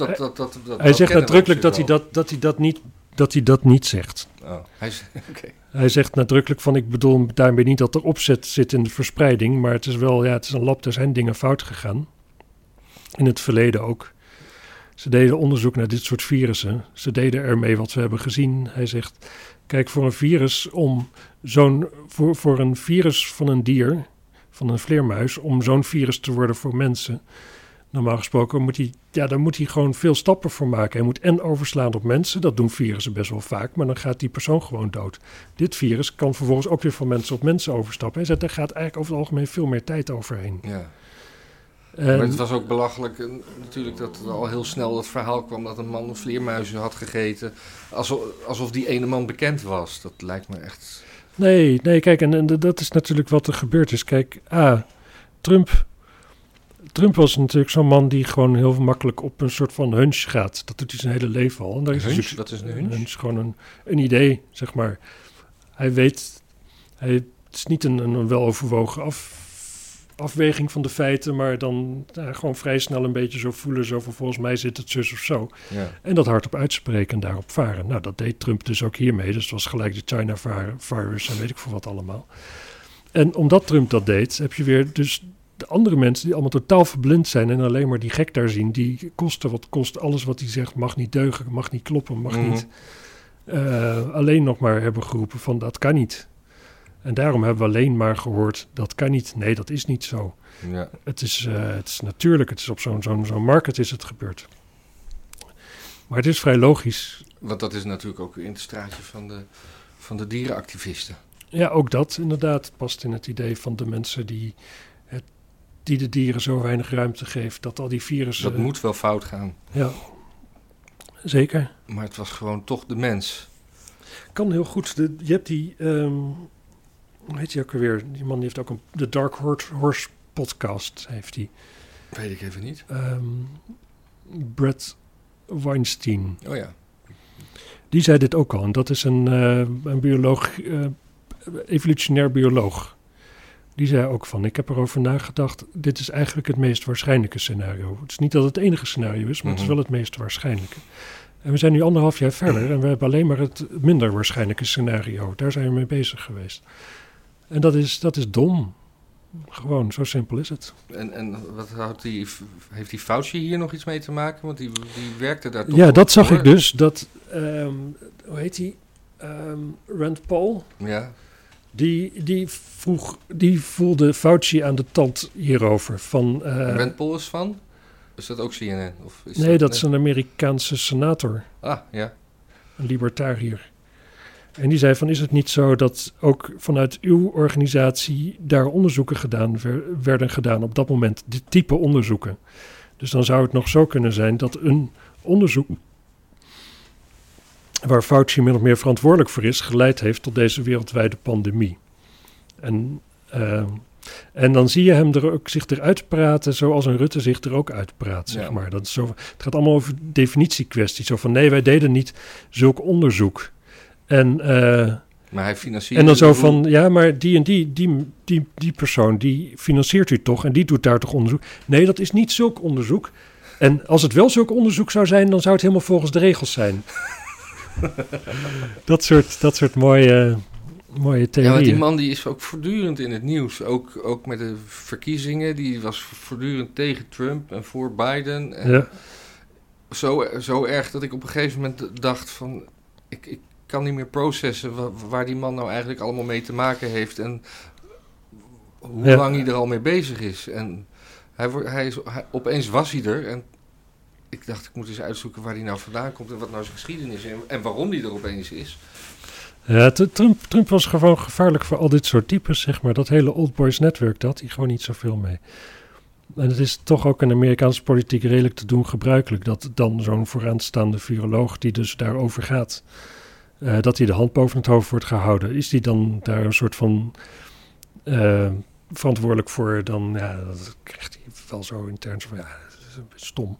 hij zegt nadrukkelijk dat hij dat, dat, hij dat, niet, dat hij dat niet zegt. Oh, hij, okay. hij zegt nadrukkelijk van, ik bedoel daarmee niet dat er opzet zit in de verspreiding, maar het is wel, ja, het is een lab, er zijn dingen fout gegaan. In het verleden ook. Ze deden onderzoek naar dit soort virussen. Ze deden ermee wat we hebben gezien. Hij zegt: Kijk, voor een virus om zo'n voor, voor een virus van een dier, van een vleermuis, om zo'n virus te worden voor mensen. Normaal gesproken moet hij, ja, daar moet hij gewoon veel stappen voor maken. Hij moet en overslaan op mensen, dat doen virussen best wel vaak, maar dan gaat die persoon gewoon dood. Dit virus kan vervolgens ook weer van mensen op mensen overstappen. Zegt, daar gaat eigenlijk over het algemeen veel meer tijd overheen. Ja maar het was ook belachelijk eh, natuurlijk dat er al heel snel het verhaal kwam dat een man vleermuizen had gegeten. Alsof, alsof die ene man bekend was. Dat lijkt me echt... Nee, nee, kijk, en, en dat is natuurlijk wat er gebeurd is. Kijk, ah, Trump, Trump was natuurlijk zo'n man die gewoon heel makkelijk op een soort van hunch gaat. Dat doet hij zijn hele leven al. En daar is hunch? Dus, wat is een hunch? Een hunch gewoon een, een idee, zeg maar. Hij weet, hij, het is niet een, een weloverwogen af, afweging van de feiten, maar dan gewoon vrij snel een beetje zo voelen, zo van volgens mij zit het zus of zo. Ja. En dat hardop uitspreken en daarop varen. Nou, dat deed Trump dus ook hiermee. Dus het was gelijk de China-virus en weet ik voor wat allemaal. En omdat Trump dat deed, heb je weer dus de andere mensen die allemaal totaal verblind zijn en alleen maar die gek daar zien, die kosten wat kost, alles wat hij zegt mag niet deugen, mag niet kloppen, mag mhm. niet. Uh, alleen nog maar hebben geroepen van dat kan niet. En daarom hebben we alleen maar gehoord, dat kan niet. Nee, dat is niet zo. Ja. Het, is, uh, het is natuurlijk, het is op zo'n zo'n zo'n market is het gebeurd. Maar het is vrij logisch. Want dat is natuurlijk ook in het straatje van de, van de dierenactivisten. Ja, ook dat inderdaad past in het idee van de mensen die, het, die de dieren zo weinig ruimte geeft. Dat al die virussen... Dat moet wel fout gaan. Ja, zeker. Maar het was gewoon toch de mens. Kan heel goed. De, je hebt die... Um, hoe heet hij ook alweer? Die man die heeft ook een, de Dark Horse podcast, heeft hij. Weet ik even niet. Um, Brett Weinstein. Oh ja. Die zei dit ook al. En dat is een, uh, een bioloog, uh, evolutionair bioloog. Die zei ook van, ik heb erover nagedacht, dit is eigenlijk het meest waarschijnlijke scenario. Het is niet dat het enige scenario is, maar het is mhm. wel het meest waarschijnlijke. En we zijn nu anderhalf jaar verder en we hebben alleen maar het minder waarschijnlijke scenario. Daar zijn we mee bezig geweest. En dat is, dat is dom. Gewoon, zo simpel is het. En, en wat houdt die, heeft die Fauci hier nog iets mee te maken? Want die, die werkte daar toch Ja, dat zag ik dus. Dat, um, hoe heet die? Um, Rand Paul. Ja. Die, die, vroeg, die voelde Fauci aan de tand hierover. Van, uh, Rand Paul is van? Is dat ook CNN? Of is nee, dat, is een Amerikaanse senator. Ah, ja. Een libertariër. En die zei van, is het niet zo dat ook vanuit uw organisatie daar onderzoeken gedaan werden gedaan op dat moment, dit type onderzoeken. Dus dan zou het nog zo kunnen zijn dat een onderzoek waar Fauci min of meer verantwoordelijk voor is, geleid heeft tot deze wereldwijde pandemie. En, uh, en dan zie je hem er ook zich eruit praten zoals een Rutte zich er ook uitpraat, zeg maar. Dat is zo, het gaat allemaal over definitiekwesties. Zo van, nee, wij deden niet zulk onderzoek. En, uh, maar hij financiert. En dan zo van, ja, maar die en die, die, die, die persoon, die financiert u toch en die doet daar toch onderzoek? Nee, dat is niet zulk onderzoek. En als het wel zulk onderzoek zou zijn, dan zou het helemaal volgens de regels zijn. dat, soort, dat soort mooie, mooie theorieën. Ja, want die man die is ook voortdurend in het nieuws. Ook, ook met de verkiezingen. Die was voortdurend tegen Trump en voor Biden. En ja. zo, zo erg dat ik op een gegeven moment dacht van... Ik, ik kan niet meer processen waar, die man nou eigenlijk allemaal mee te maken heeft en hoe lang hij er al mee bezig is. En hij, hij is, opeens was hij er en ik dacht, ik moet eens uitzoeken waar hij nou vandaan komt en wat nou zijn geschiedenis is en, en waarom hij er opeens is. Ja, Trump, Trump was gewoon gevaarlijk voor al dit soort types, zeg maar. Dat hele Old Boys Network, dat hij gewoon niet zoveel mee. En het is toch ook in Amerikaanse politiek redelijk te doen gebruikelijk dat dan zo'n vooraanstaande viroloog die dus daarover gaat, eh, dat hij de hand boven het hoofd wordt gehouden. Is die dan daar een soort van eh, verantwoordelijk voor? Dan ja, dat krijgt hij wel zo intern van ja, dat is een beetje stom.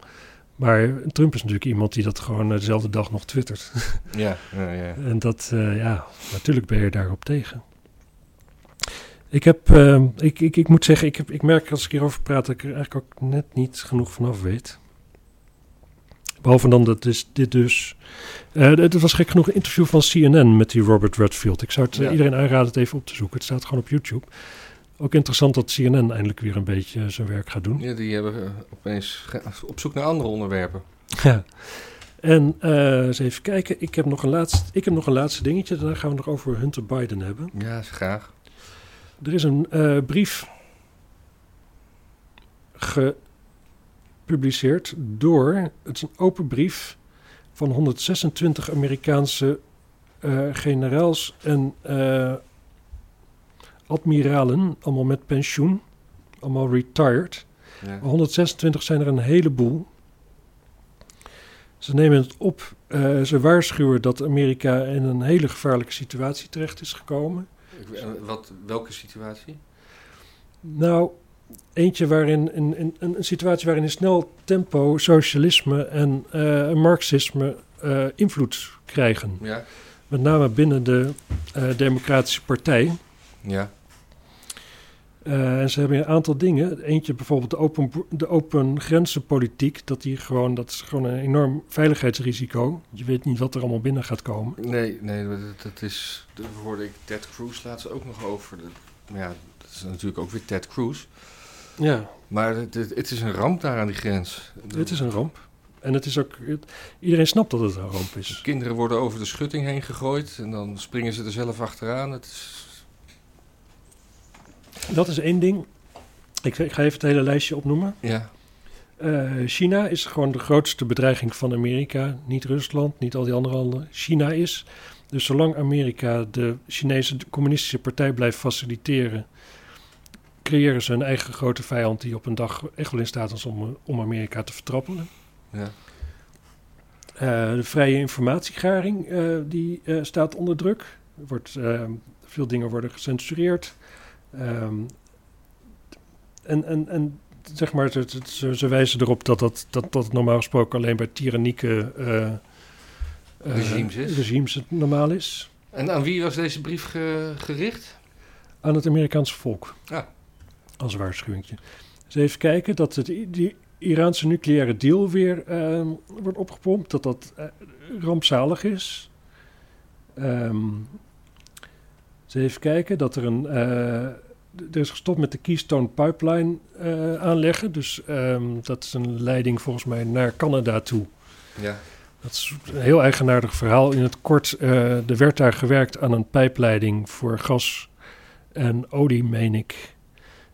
Maar Trump is natuurlijk iemand die dat gewoon dezelfde dag nog twittert. Ja, ja, ja. En dat, eh, ja, natuurlijk ben je daarop tegen. Ik heb, eh, ik, ik, ik moet zeggen, ik, heb, ik merk als ik hierover praat dat ik er eigenlijk ook net niet genoeg vanaf weet. Behalve dan dat is dit dus. eh het was gek genoeg een interview van CNN met die Robert Redfield. Ik zou het eh, Ja. iedereen aanraden het even op te zoeken. Het staat gewoon op YouTube. Ook interessant dat CNN eindelijk weer een beetje eh, zijn werk gaat doen. Ja, die hebben opeens ge- op zoek naar andere onderwerpen. Ja. En eh, eens even kijken. Ik heb, nog een laatste, ik heb nog een laatste dingetje. Daarna gaan we nog over Hunter Biden hebben. Ja, graag. Er is een brief gepubliceerd door. Het is een open brief van 126 Amerikaanse eh, generaals en eh, admiralen. Allemaal met pensioen. Allemaal retired. Ja. Maar 126 zijn er een heleboel. Ze nemen het op. eh, ze waarschuwen dat Amerika in een hele gevaarlijke situatie terecht is gekomen. Wat, welke situatie? Nou, eentje waarin een, een, een situatie waarin in snel tempo socialisme en eh, marxisme eh, invloed krijgen. Ja. Met name binnen de eh, Democratische Partij. Ja. En ze hebben een aantal dingen. Eentje bijvoorbeeld de open, de open grenzenpolitiek. Dat, die gewoon, dat is gewoon een enorm veiligheidsrisico. Je weet niet wat er allemaal binnen gaat komen. Nee, nee, dat, dat is. Daar hoorde ik Ted Cruz laatst ook nog over. Ja, dat is natuurlijk ook weer Ted Cruz. Ja, Maar het, het, het is een ramp daar aan die grens. het is een ramp. En het is ook, het- iedereen snapt dat het een ramp is. Kinderen worden over de schutting heen gegooid en dan springen ze er zelf achteraan. Het is, Dat is één ding. Ik, ik ga even het hele lijstje opnoemen. ja, Eh, China is gewoon de grootste bedreiging van Amerika. Niet Rusland, niet al die andere landen. China is. Dus zolang Amerika de Chinese communistische partij blijft faciliteren, creëren ze een eigen grote vijand die op een dag echt wel in staat is om, om Amerika te vertrappelen. ja. Eh, de vrije informatiegaring eh, die eh, staat onder druk. Er Wordt, eh, veel dingen worden gecensureerd. Ehm, en, en, en zeg maar, ze, ze, ze wijzen erop dat dat, dat dat normaal gesproken alleen bij tyrannieke eh, eh, Regimes is. regimes het normaal is. En aan wie was deze brief ge- gericht? Aan het Amerikaanse volk. Ah. Als waarschuwingje. Dus even kijken dat het, die Iraanse nucleaire deal weer ehm, wordt opgepompt. Dat dat eh, rampzalig is. Ehm dus even kijken dat er een... eh, er is gestopt met de Keystone Pipeline eh, aanleggen. Dus ehm, dat is een leiding volgens mij naar Canada toe. Ja, Dat is een heel eigenaardig verhaal. In het kort, er werd daar gewerkt aan een pijpleiding voor gas en olie, meen ik,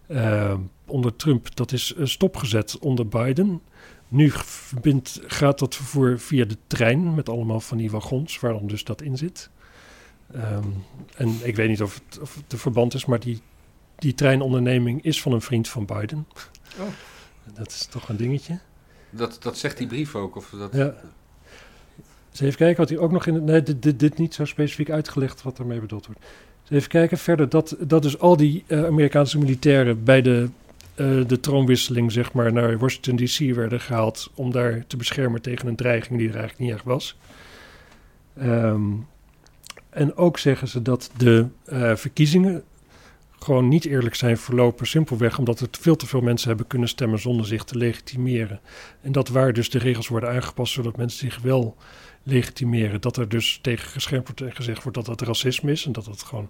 eh, onder Trump. Dat is eh, stopgezet onder Biden. Nu verbindt, gaat dat vervoer via de trein met allemaal van die wagons, waar dan dus dat in zit. Ehm, en ik weet niet of het, of het de verband is, maar die, die treinonderneming is van een vriend van Biden. Oh. Dat is toch een dingetje. dat, dat zegt die brief ook. Of dat, Ja. Dus even kijken wat hij ook nog in het. Nee, dit, dit, dit niet zo specifiek uitgelegd wat ermee bedoeld wordt. Even kijken verder. Dat, dat dus al die eh, Amerikaanse militairen bij de, eh, de troonwisseling, zeg maar, naar Washington DC werden gehaald. om daar te beschermen tegen een dreiging die er eigenlijk niet echt was. Ehm, en ook zeggen ze dat de eh, verkiezingen gewoon niet eerlijk zijn verlopen. Simpelweg omdat er veel te veel mensen hebben kunnen stemmen zonder zich te legitimeren. En dat waar dus de regels worden aangepast zodat mensen zich wel legitimeren. Dat er dus tegen geschermd wordt en gezegd wordt dat dat racisme is. En dat dat gewoon,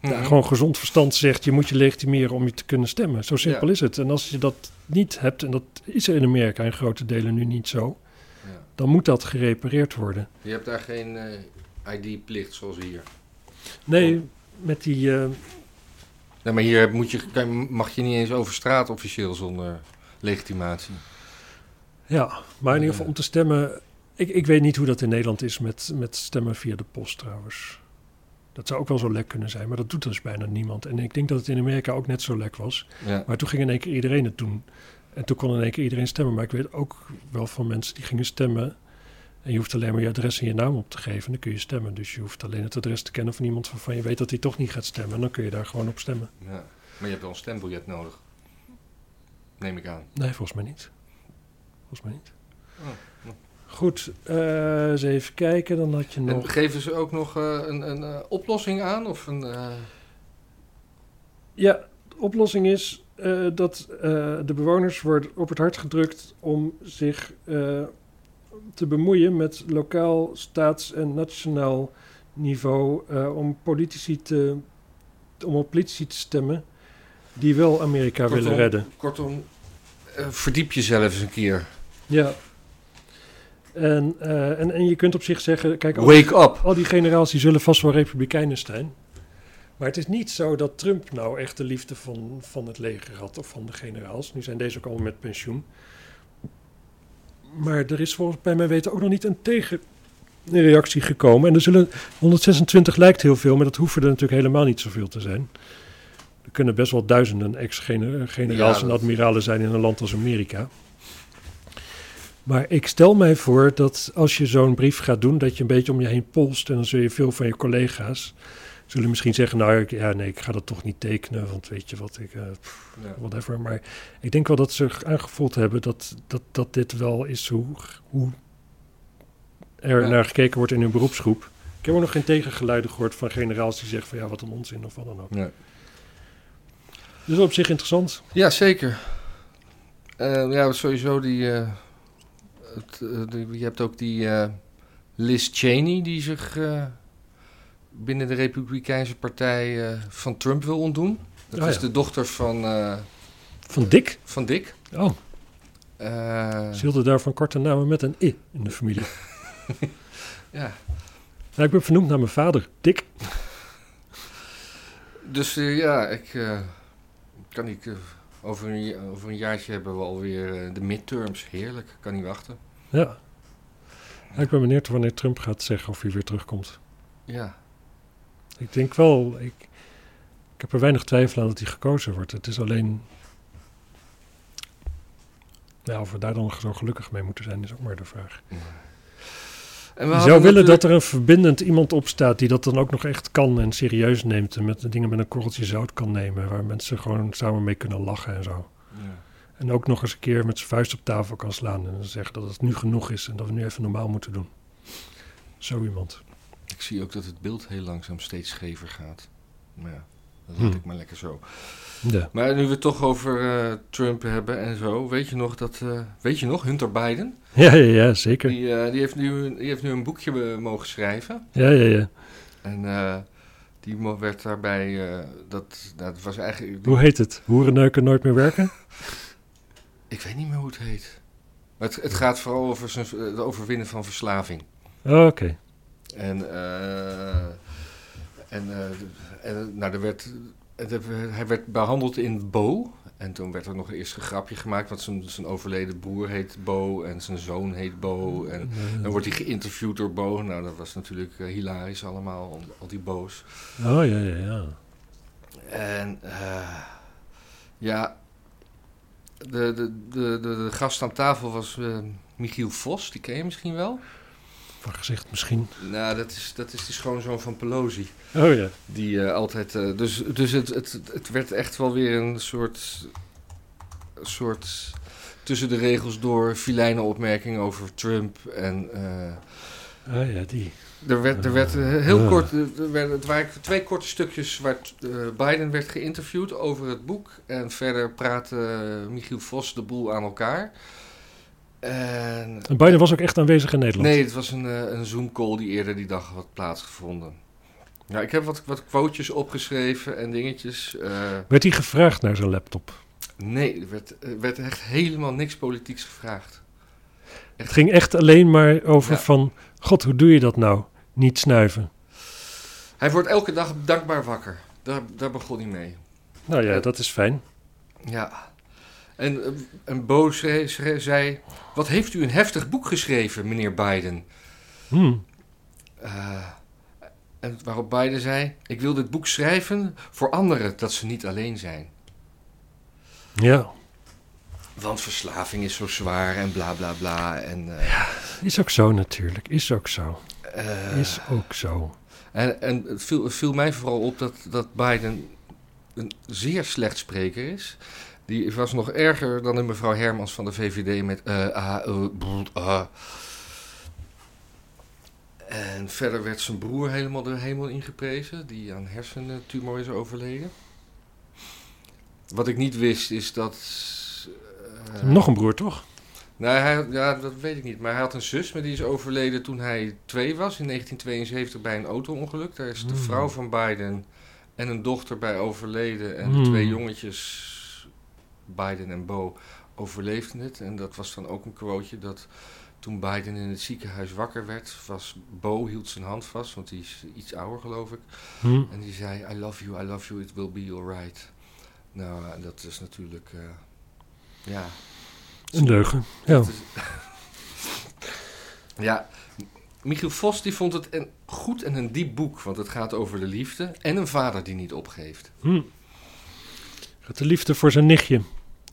Mhm. ja, gewoon gezond verstand zegt. Je moet je legitimeren om je te kunnen stemmen. Zo simpel Ja. is het. En als je dat niet hebt, en dat is er in Amerika in grote delen nu niet zo. Ja. Dan moet dat gerepareerd worden. Je hebt daar geen eh, ID-plicht zoals hier. Nee, met die... eh, Nee, maar hier moet je, kan- mag je niet eens over straat officieel zonder legitimatie. ja, maar in ieder geval om te stemmen... Ik, ik weet niet hoe dat in Nederland is met, met stemmen via de post trouwens. Dat zou ook wel zo lek kunnen zijn, maar dat doet dus bijna niemand. En ik denk dat het in Amerika ook net zo lek was. Ja. Maar toen ging in één keer iedereen het doen. En toen kon in één keer iedereen stemmen. Maar ik weet ook wel van mensen die gingen stemmen. En je hoeft alleen maar je adres en je naam op te geven. En dan kun je stemmen. Dus je hoeft alleen het adres te kennen van iemand waarvan je weet dat hij toch niet gaat stemmen. En dan kun je daar gewoon op stemmen. ja. Maar je hebt wel een stembiljet nodig. Neem ik aan. Nee, volgens mij niet. Volgens mij niet. Oh, nou. Goed, eh, eens even kijken. Dan had je En nog... geven ze ook nog eh, een, een eh, oplossing aan? Of een, Ja, de oplossing is dat de bewoners worden op het hart gedrukt om zich te bemoeien met lokaal, staats- en nationaal niveau om politici te om op politici te stemmen die wel Amerika Kortom, willen redden. Kortom, verdiep jezelf eens een keer. Ja. En, eh, en, en je kunt op zich zeggen, kijk, al, Wake up! al die generaals die zullen vast wel republikeinen zijn. Maar het is niet zo dat Trump nou echt de liefde van, van het leger had of van de generaals. Nu zijn deze ook allemaal met pensioen. Maar er is volgens bij mij weten ook nog niet een tegenreactie gekomen. En er zullen 126 lijkt heel veel, maar dat hoeven er natuurlijk helemaal niet zoveel te zijn. Er kunnen best wel duizenden ex-generaals Ja, en admiralen zijn in een land als Amerika. Maar ik stel mij voor dat als je zo'n brief gaat doen, dat je een beetje om je heen polst. En dan zul je veel van je collega's zullen misschien zeggen, nou ik- ja, nee, ik ga dat toch niet tekenen, want weet je wat, ik, eh, pff, Ja. whatever. Maar ik denk wel dat ze aangevoeld hebben dat, dat, dat dit wel is hoe, hoe er Ja. naar gekeken wordt in hun beroepsgroep. Ik heb ook nog geen tegengeluiden gehoord van generaals die zeggen van ja, wat een onzin of wat dan ook. Ja. Dus op zich interessant. Ja, zeker. Eh, ja, sowieso die, eh, het, eh, Je hebt ook die eh, Liz Cheney die zich eh, binnen de Republikeinse Partij van Trump wil ontdoen. Dat Oh, is ja. de dochter van, Van Dick? van Dick. Oh, ze hielden daarvan korte namen met een i in de familie. ja. Ik ben vernoemd naar mijn vader, Dick. Dus ja, ik kan niet. eh, over, een, ja- over een jaartje hebben we alweer eh, de midterms. Heerlijk, kan niet wachten. Ja. Ja, ik ben benieuwd wanneer Trump gaat zeggen of hij weer terugkomt. Ja, Ik denk wel, ik, ik heb er weinig twijfel aan dat hij gekozen wordt. Het is alleen. Ja, of we daar dan zo gelukkig mee moeten zijn, is ook maar de vraag. En Je zou willen dat er een verbindend iemand op staat die dat dan ook nog echt kan en serieus neemt. En met de dingen met een korreltje zout kan nemen, waar mensen gewoon samen mee kunnen lachen en zo. Ja. En ook nog eens een keer met zijn vuist op tafel kan slaan en zeggen dat het nu genoeg is en dat we nu even normaal moeten doen. Zo iemand. Ik zie ook dat het beeld heel langzaam steeds schever gaat. Maar ja, dat Hm. laat ik maar lekker zo. Ja. Maar nu we het toch over eh, Trump hebben en zo, weet je nog dat, eh, weet je nog, Hunter Biden? Ja, ja, ja, zeker. Die, eh, die, heeft nu, die heeft nu een boekje mogen schrijven. Ja, ja, ja. En die werd daarbij, dat, dat was eigenlijk, Hoe heet het? Hoerenneuken nooit meer werken? ik weet niet meer hoe het heet. Maar het, het gaat vooral over zijn, het overwinnen van verslaving. Oh, Oké. En, en, en nou, er werd, hij werd behandeld in Bo. En toen werd er nog eerst een grapje gemaakt, want zijn, zijn overleden broer heet Bo en zijn zoon heet Bo. En dan wordt hij geïnterviewd door Bo. Nou, dat was natuurlijk eh, hilarisch allemaal, al, al die Bo's. Oh, ja, ja, ja. En eh, ja, de, de, de, de, de gast aan tafel was eh, Michiel Vos, die ken je misschien wel. Van gezicht misschien. Nou, dat is, dat is de schoonzoon van Pelosi. Oh ja. Die eh, altijd. eh, dus dus het, het, het werd echt wel weer een soort. soort. tussen de regels door filijne opmerking over Trump. En. Ah ja, die. er werd, er werd heel kort. Er werden, het waren twee korte stukjes waar Biden werd geïnterviewd over het boek. En verder praatte Michiel Vos de boel aan elkaar. En. En Biden was ook echt aanwezig in Nederland. Nee, het was een, eh, een Zoom-call die eerder die dag had plaatsgevonden. Ja, ik heb wat, wat quotejes opgeschreven en dingetjes. eh, Werd hij gevraagd naar zijn laptop? nee, er werd, er werd echt helemaal niks politieks gevraagd. Het ging echt alleen maar over Ja. van... God, hoe doe je dat nou? Niet snuiven. Hij wordt elke dag dankbaar wakker. Daar, daar begon hij mee. Nou ja, Ja. dat is fijn. Ja. En, eh, en Bo zei... Wat heeft u een heftig boek geschreven, meneer Biden? Hmm. Eh, En waarop Biden zei: Ik wil dit boek schrijven voor anderen, dat ze niet alleen zijn. Ja, Want verslaving is zo zwaar en bla bla bla. En, eh, is ook zo natuurlijk. Is ook zo. Is ook zo. En, en het, viel, het viel mij vooral op dat, dat Biden een zeer slecht spreker is. Die was nog erger dan de mevrouw Hermans van de VVD met... ah. En verder werd zijn broer helemaal de hemel ingeprezen, die aan hersentumor is overleden. Wat ik niet wist is dat... eh, Nog een broer, toch? nou, hij, ja, dat weet ik niet. Maar hij had een zus, maar die is overleden toen hij twee was, in 1972, bij een auto-ongeluk. Daar is de Hmm. vrouw van Biden en een dochter bij overleden. En de Hmm. twee jongetjes, Biden en Bo, overleefden het. En dat was dan ook een quoteje dat toen Biden in het ziekenhuis wakker werd, was Bo hield zijn hand vast, want die is iets ouder geloof ik. Hm. En die zei, I love you, I love you, it will be alright. Nou, dat is natuurlijk, eh, ja... Een leugen. Ja. Ja, Michiel Vos die vond het een goed en een diep boek, want het gaat over de liefde en een vader die niet opgeeft. Hm. Gaat de liefde voor zijn nichtje.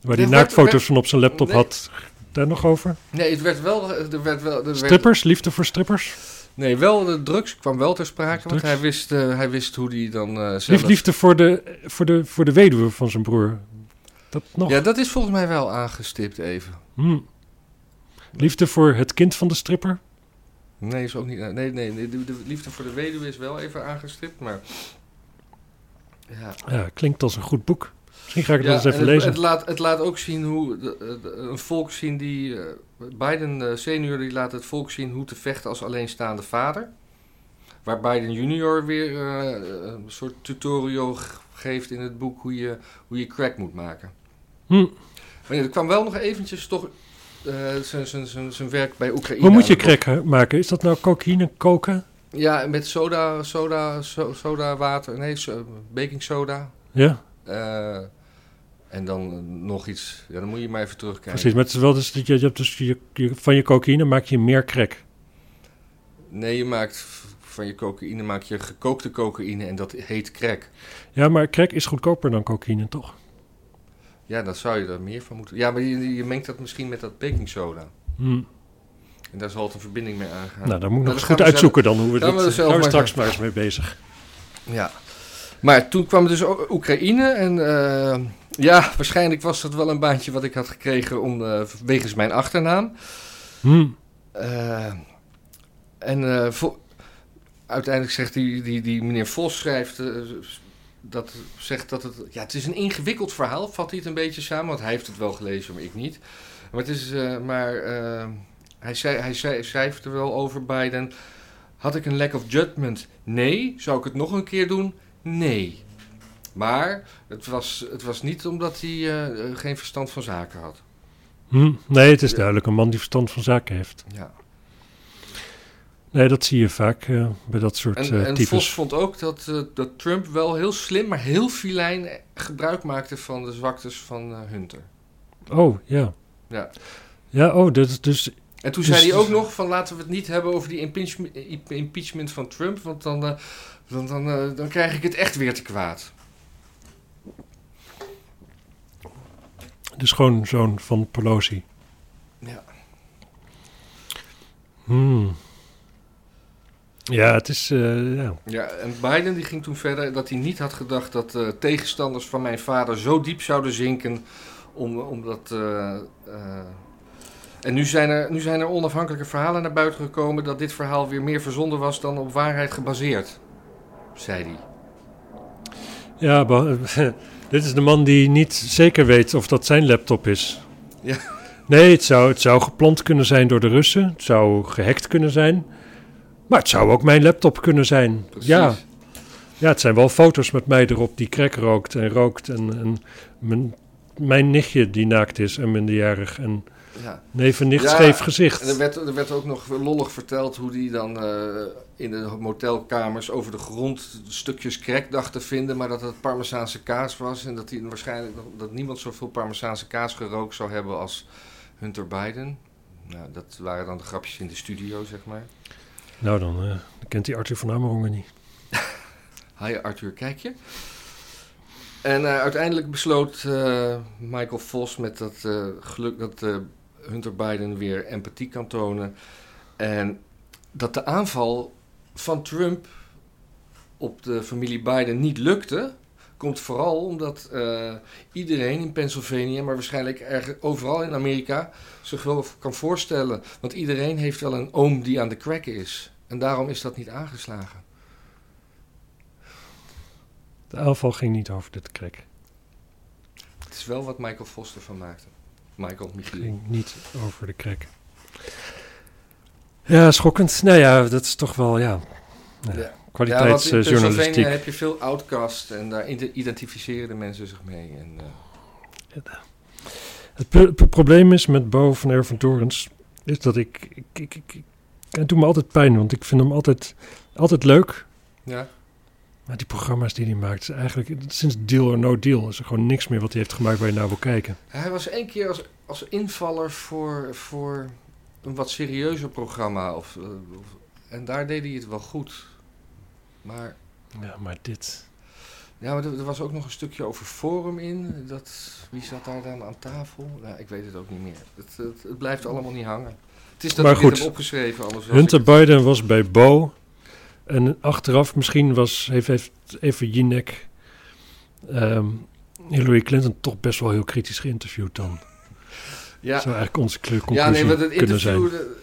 Waar hij Ja, naaktfoto's werd- van op zijn laptop Nee. had. Daar nog over? Nee, het werd wel, er werd wel, er werd, Strippers? Liefde voor strippers? nee, wel de drugs kwam wel ter sprake, want hij wist, eh, hij wist hoe die dan eh zelf... Lief, liefde voor de, voor, de, voor de weduwe van zijn broer. Dat nog? Ja, dat is volgens mij wel aangestipt even. Hm. Liefde voor het kind van de stripper? Nee, is ook niet. Nee, nee, nee de, de liefde voor de weduwe is wel even aangestipt, maar. Ja, Ja, klinkt als een goed boek. Misschien ga ik eens even het, lezen. Het laat, het laat ook zien hoe de- de- een volk zien die. eh, Biden eh, senior die laat het volk zien hoe te vechten als alleenstaande vader. Waar Biden junior weer eh, een soort tutorial geeft in het boek hoe je, hoe je crack moet maken. Hm. Maar ja, er kwam wel nog eventjes toch eh, zijn- zijn- zijn zijn werk bij Oekraïne. Hoe moet je crack maken? Is dat nou cocaïne, koken? Ja, met soda, soda, so- soda water. Nee, baking soda. Ja, Eh, en dan nog iets. Ja, dan moet je maar even terugkijken. precies. Maar het is wel dus dat je, je hebt dus je, je- van je cocaïne maak je meer crack. Nee, je maakt van je cocaïne maak je gekookte cocaïne en dat heet crack. Ja, maar crack is goedkoper dan cocaïne, toch? Ja, dan zou je er meer van moeten. Ja, maar je, je mengt dat misschien met dat baking soda. Hm. En daar zal het een verbinding mee aangaan. Nou, daar moet ik nog dat eens goed uitzoeken dan hoe we dit... we Daar gaan we straks maar eens mee bezig. Ja. Maar toen kwam dus Oekraïne en eh, ja, waarschijnlijk was dat wel een baantje wat ik had gekregen om, eh, wegens mijn achternaam. Hm. Eh, en uiteindelijk zegt die, die, die meneer Vos schrijft dat zegt dat het ja het is een ingewikkeld verhaal vat hij het een beetje samen want hij heeft het wel gelezen maar ik niet maar het is maar hij zei hij zei schrijft er wel over Biden had ik een lack of judgment nee zou ik het nog een keer doen nee maar het was, het was niet omdat hij eh, eh, geen verstand van zaken had Hm. Nee, het is duidelijk een man die verstand van zaken heeft. ja Nee, dat zie je vaak eh, bij dat soort En, en types. Vos vond ook dat, eh, dat Trump wel heel slim, maar heel filijn gebruik maakte van de zwaktes van eh, Hunter. Oh, ja. Ja. Ja, oh, dat is dus... En toen Dus- zei hij ook nog van laten we het niet hebben over die impeachment, impeachment van Trump, want dan, dan, eh, dan krijg ik het echt weer te kwaad. De schoonzoon van Pelosi. Ja. Hmm. Ja, het is... eh, ja. ja, en Biden die ging toen verder dat hij niet had gedacht dat eh, tegenstanders van mijn vader zo diep zouden zinken om, omdat... eh, en nu zijn, er, nu zijn er onafhankelijke verhalen naar buiten gekomen dat dit verhaal weer meer verzonnen was dan op waarheid gebaseerd, zei hij. Ja, dit is de man die niet zeker weet of dat zijn laptop is. Ja. Nee, het zou, het zou geplant kunnen zijn door de Russen. Het zou gehackt kunnen zijn. Maar het zou ook mijn laptop kunnen zijn. Precies. Ja, ja, het zijn wel foto's met mij erop die crack rookt en rookt. En, en mijn, mijn nichtje die naakt is en minderjarig. En Ja. neef en nicht Ja, scheef gezicht. En er werd, er werd ook nog lollig verteld hoe die dan eh, in de motelkamers over de grond stukjes crack dacht te vinden, maar dat het Parmezaanse kaas was en dat, hij waarschijnlijk, dat niemand zoveel Parmezaanse kaas gerookt zou hebben als Hunter Biden. Nou, dat waren dan de grapjes in de studio, zeg maar. Nou, dan, eh, dan kent hij Arthur van Amerongen niet. Hi Arthur, kijk je? En eh, uiteindelijk besloot Michael Vos met dat geluk dat Hunter Biden weer empathie kan tonen. En dat de aanval van Trump op de familie Biden niet lukte, komt vooral omdat eh, iedereen in Pennsylvania, maar waarschijnlijk erg overal in Amerika, zich wel kan voorstellen. Want iedereen heeft wel een oom die aan de crack is. En daarom is dat niet aangeslagen. De aanval ging niet over dit crack. Het is wel wat Michael Foster van maakte. Michael Michiel. ging niet over de crack. Ja, schokkend. Nou ja, dat is toch wel, ja, ja, Ja. Ja, in kwaliteitsjournalistiek. Pennsylvania heb je veel outcast en daar ide- identificeren de mensen zich mee. En, eh, Het pro- pro- probleem is met Bo van Erven Torens, is dat ik, ik, ik, ik, ik- het doet me altijd pijn, want ik vind hem altijd, altijd leuk. ja. Maar die programma's die hij maakt, is eigenlijk sinds Deal or No Deal is er gewoon niks meer wat hij heeft gemaakt waar je naar wil kijken. Hij was één keer als, als invaller voor, voor een wat serieuzer programma. Of, eh, of- en daar deed hij het wel goed. Maar, Ja, maar dit. ja, maar er, er was ook nog een stukje over Forum in. Dat, wie zat daar dan aan tafel? Nou, ik weet het ook niet meer. Het, het, het blijft allemaal niet hangen. Het is dat Maar ik goed. heb opgeschreven. Anders Hunter Biden was bij Bo. En achteraf misschien was, heeft, heeft even Jinek ehm, Hillary Clinton toch best wel heel kritisch geïnterviewd dan. Ja, Zou eigenlijk onze cl- conclusie Ja, nee, want het kunnen zijn. de-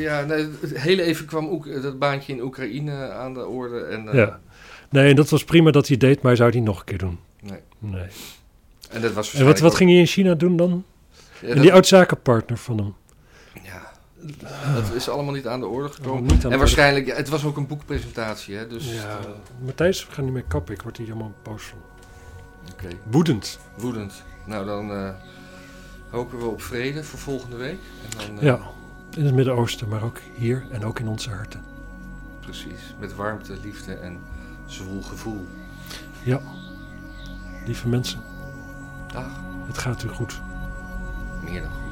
ja, nee, het- heel even kwam Oek- dat baantje in Oekraïne aan de orde. En, eh, Ja. Nee, en dat was prima dat hij deed, maar hij zou het niet nog een keer doen. Nee. Nee. En dat was En wat, wat ging hij in China doen dan? Ja, en dat, die oud-zakenpartner van hem. Dat is allemaal niet aan de orde gekomen. En waarschijnlijk, ja, het was ook een boekpresentatie, hè, dus... Ja, eh, Matthijs, we gaan niet meer kappen. Ik word hier helemaal boos van. Oké, Woedend. woedend. Nou, dan eh, hopen we op vrede voor volgende week. En dan, eh, Ja, in het Midden-Oosten, maar ook hier en ook in onze harten. Precies, met warmte, liefde en zwoel gevoel. Ja, lieve mensen, Dag, het gaat u goed. meer dan goed.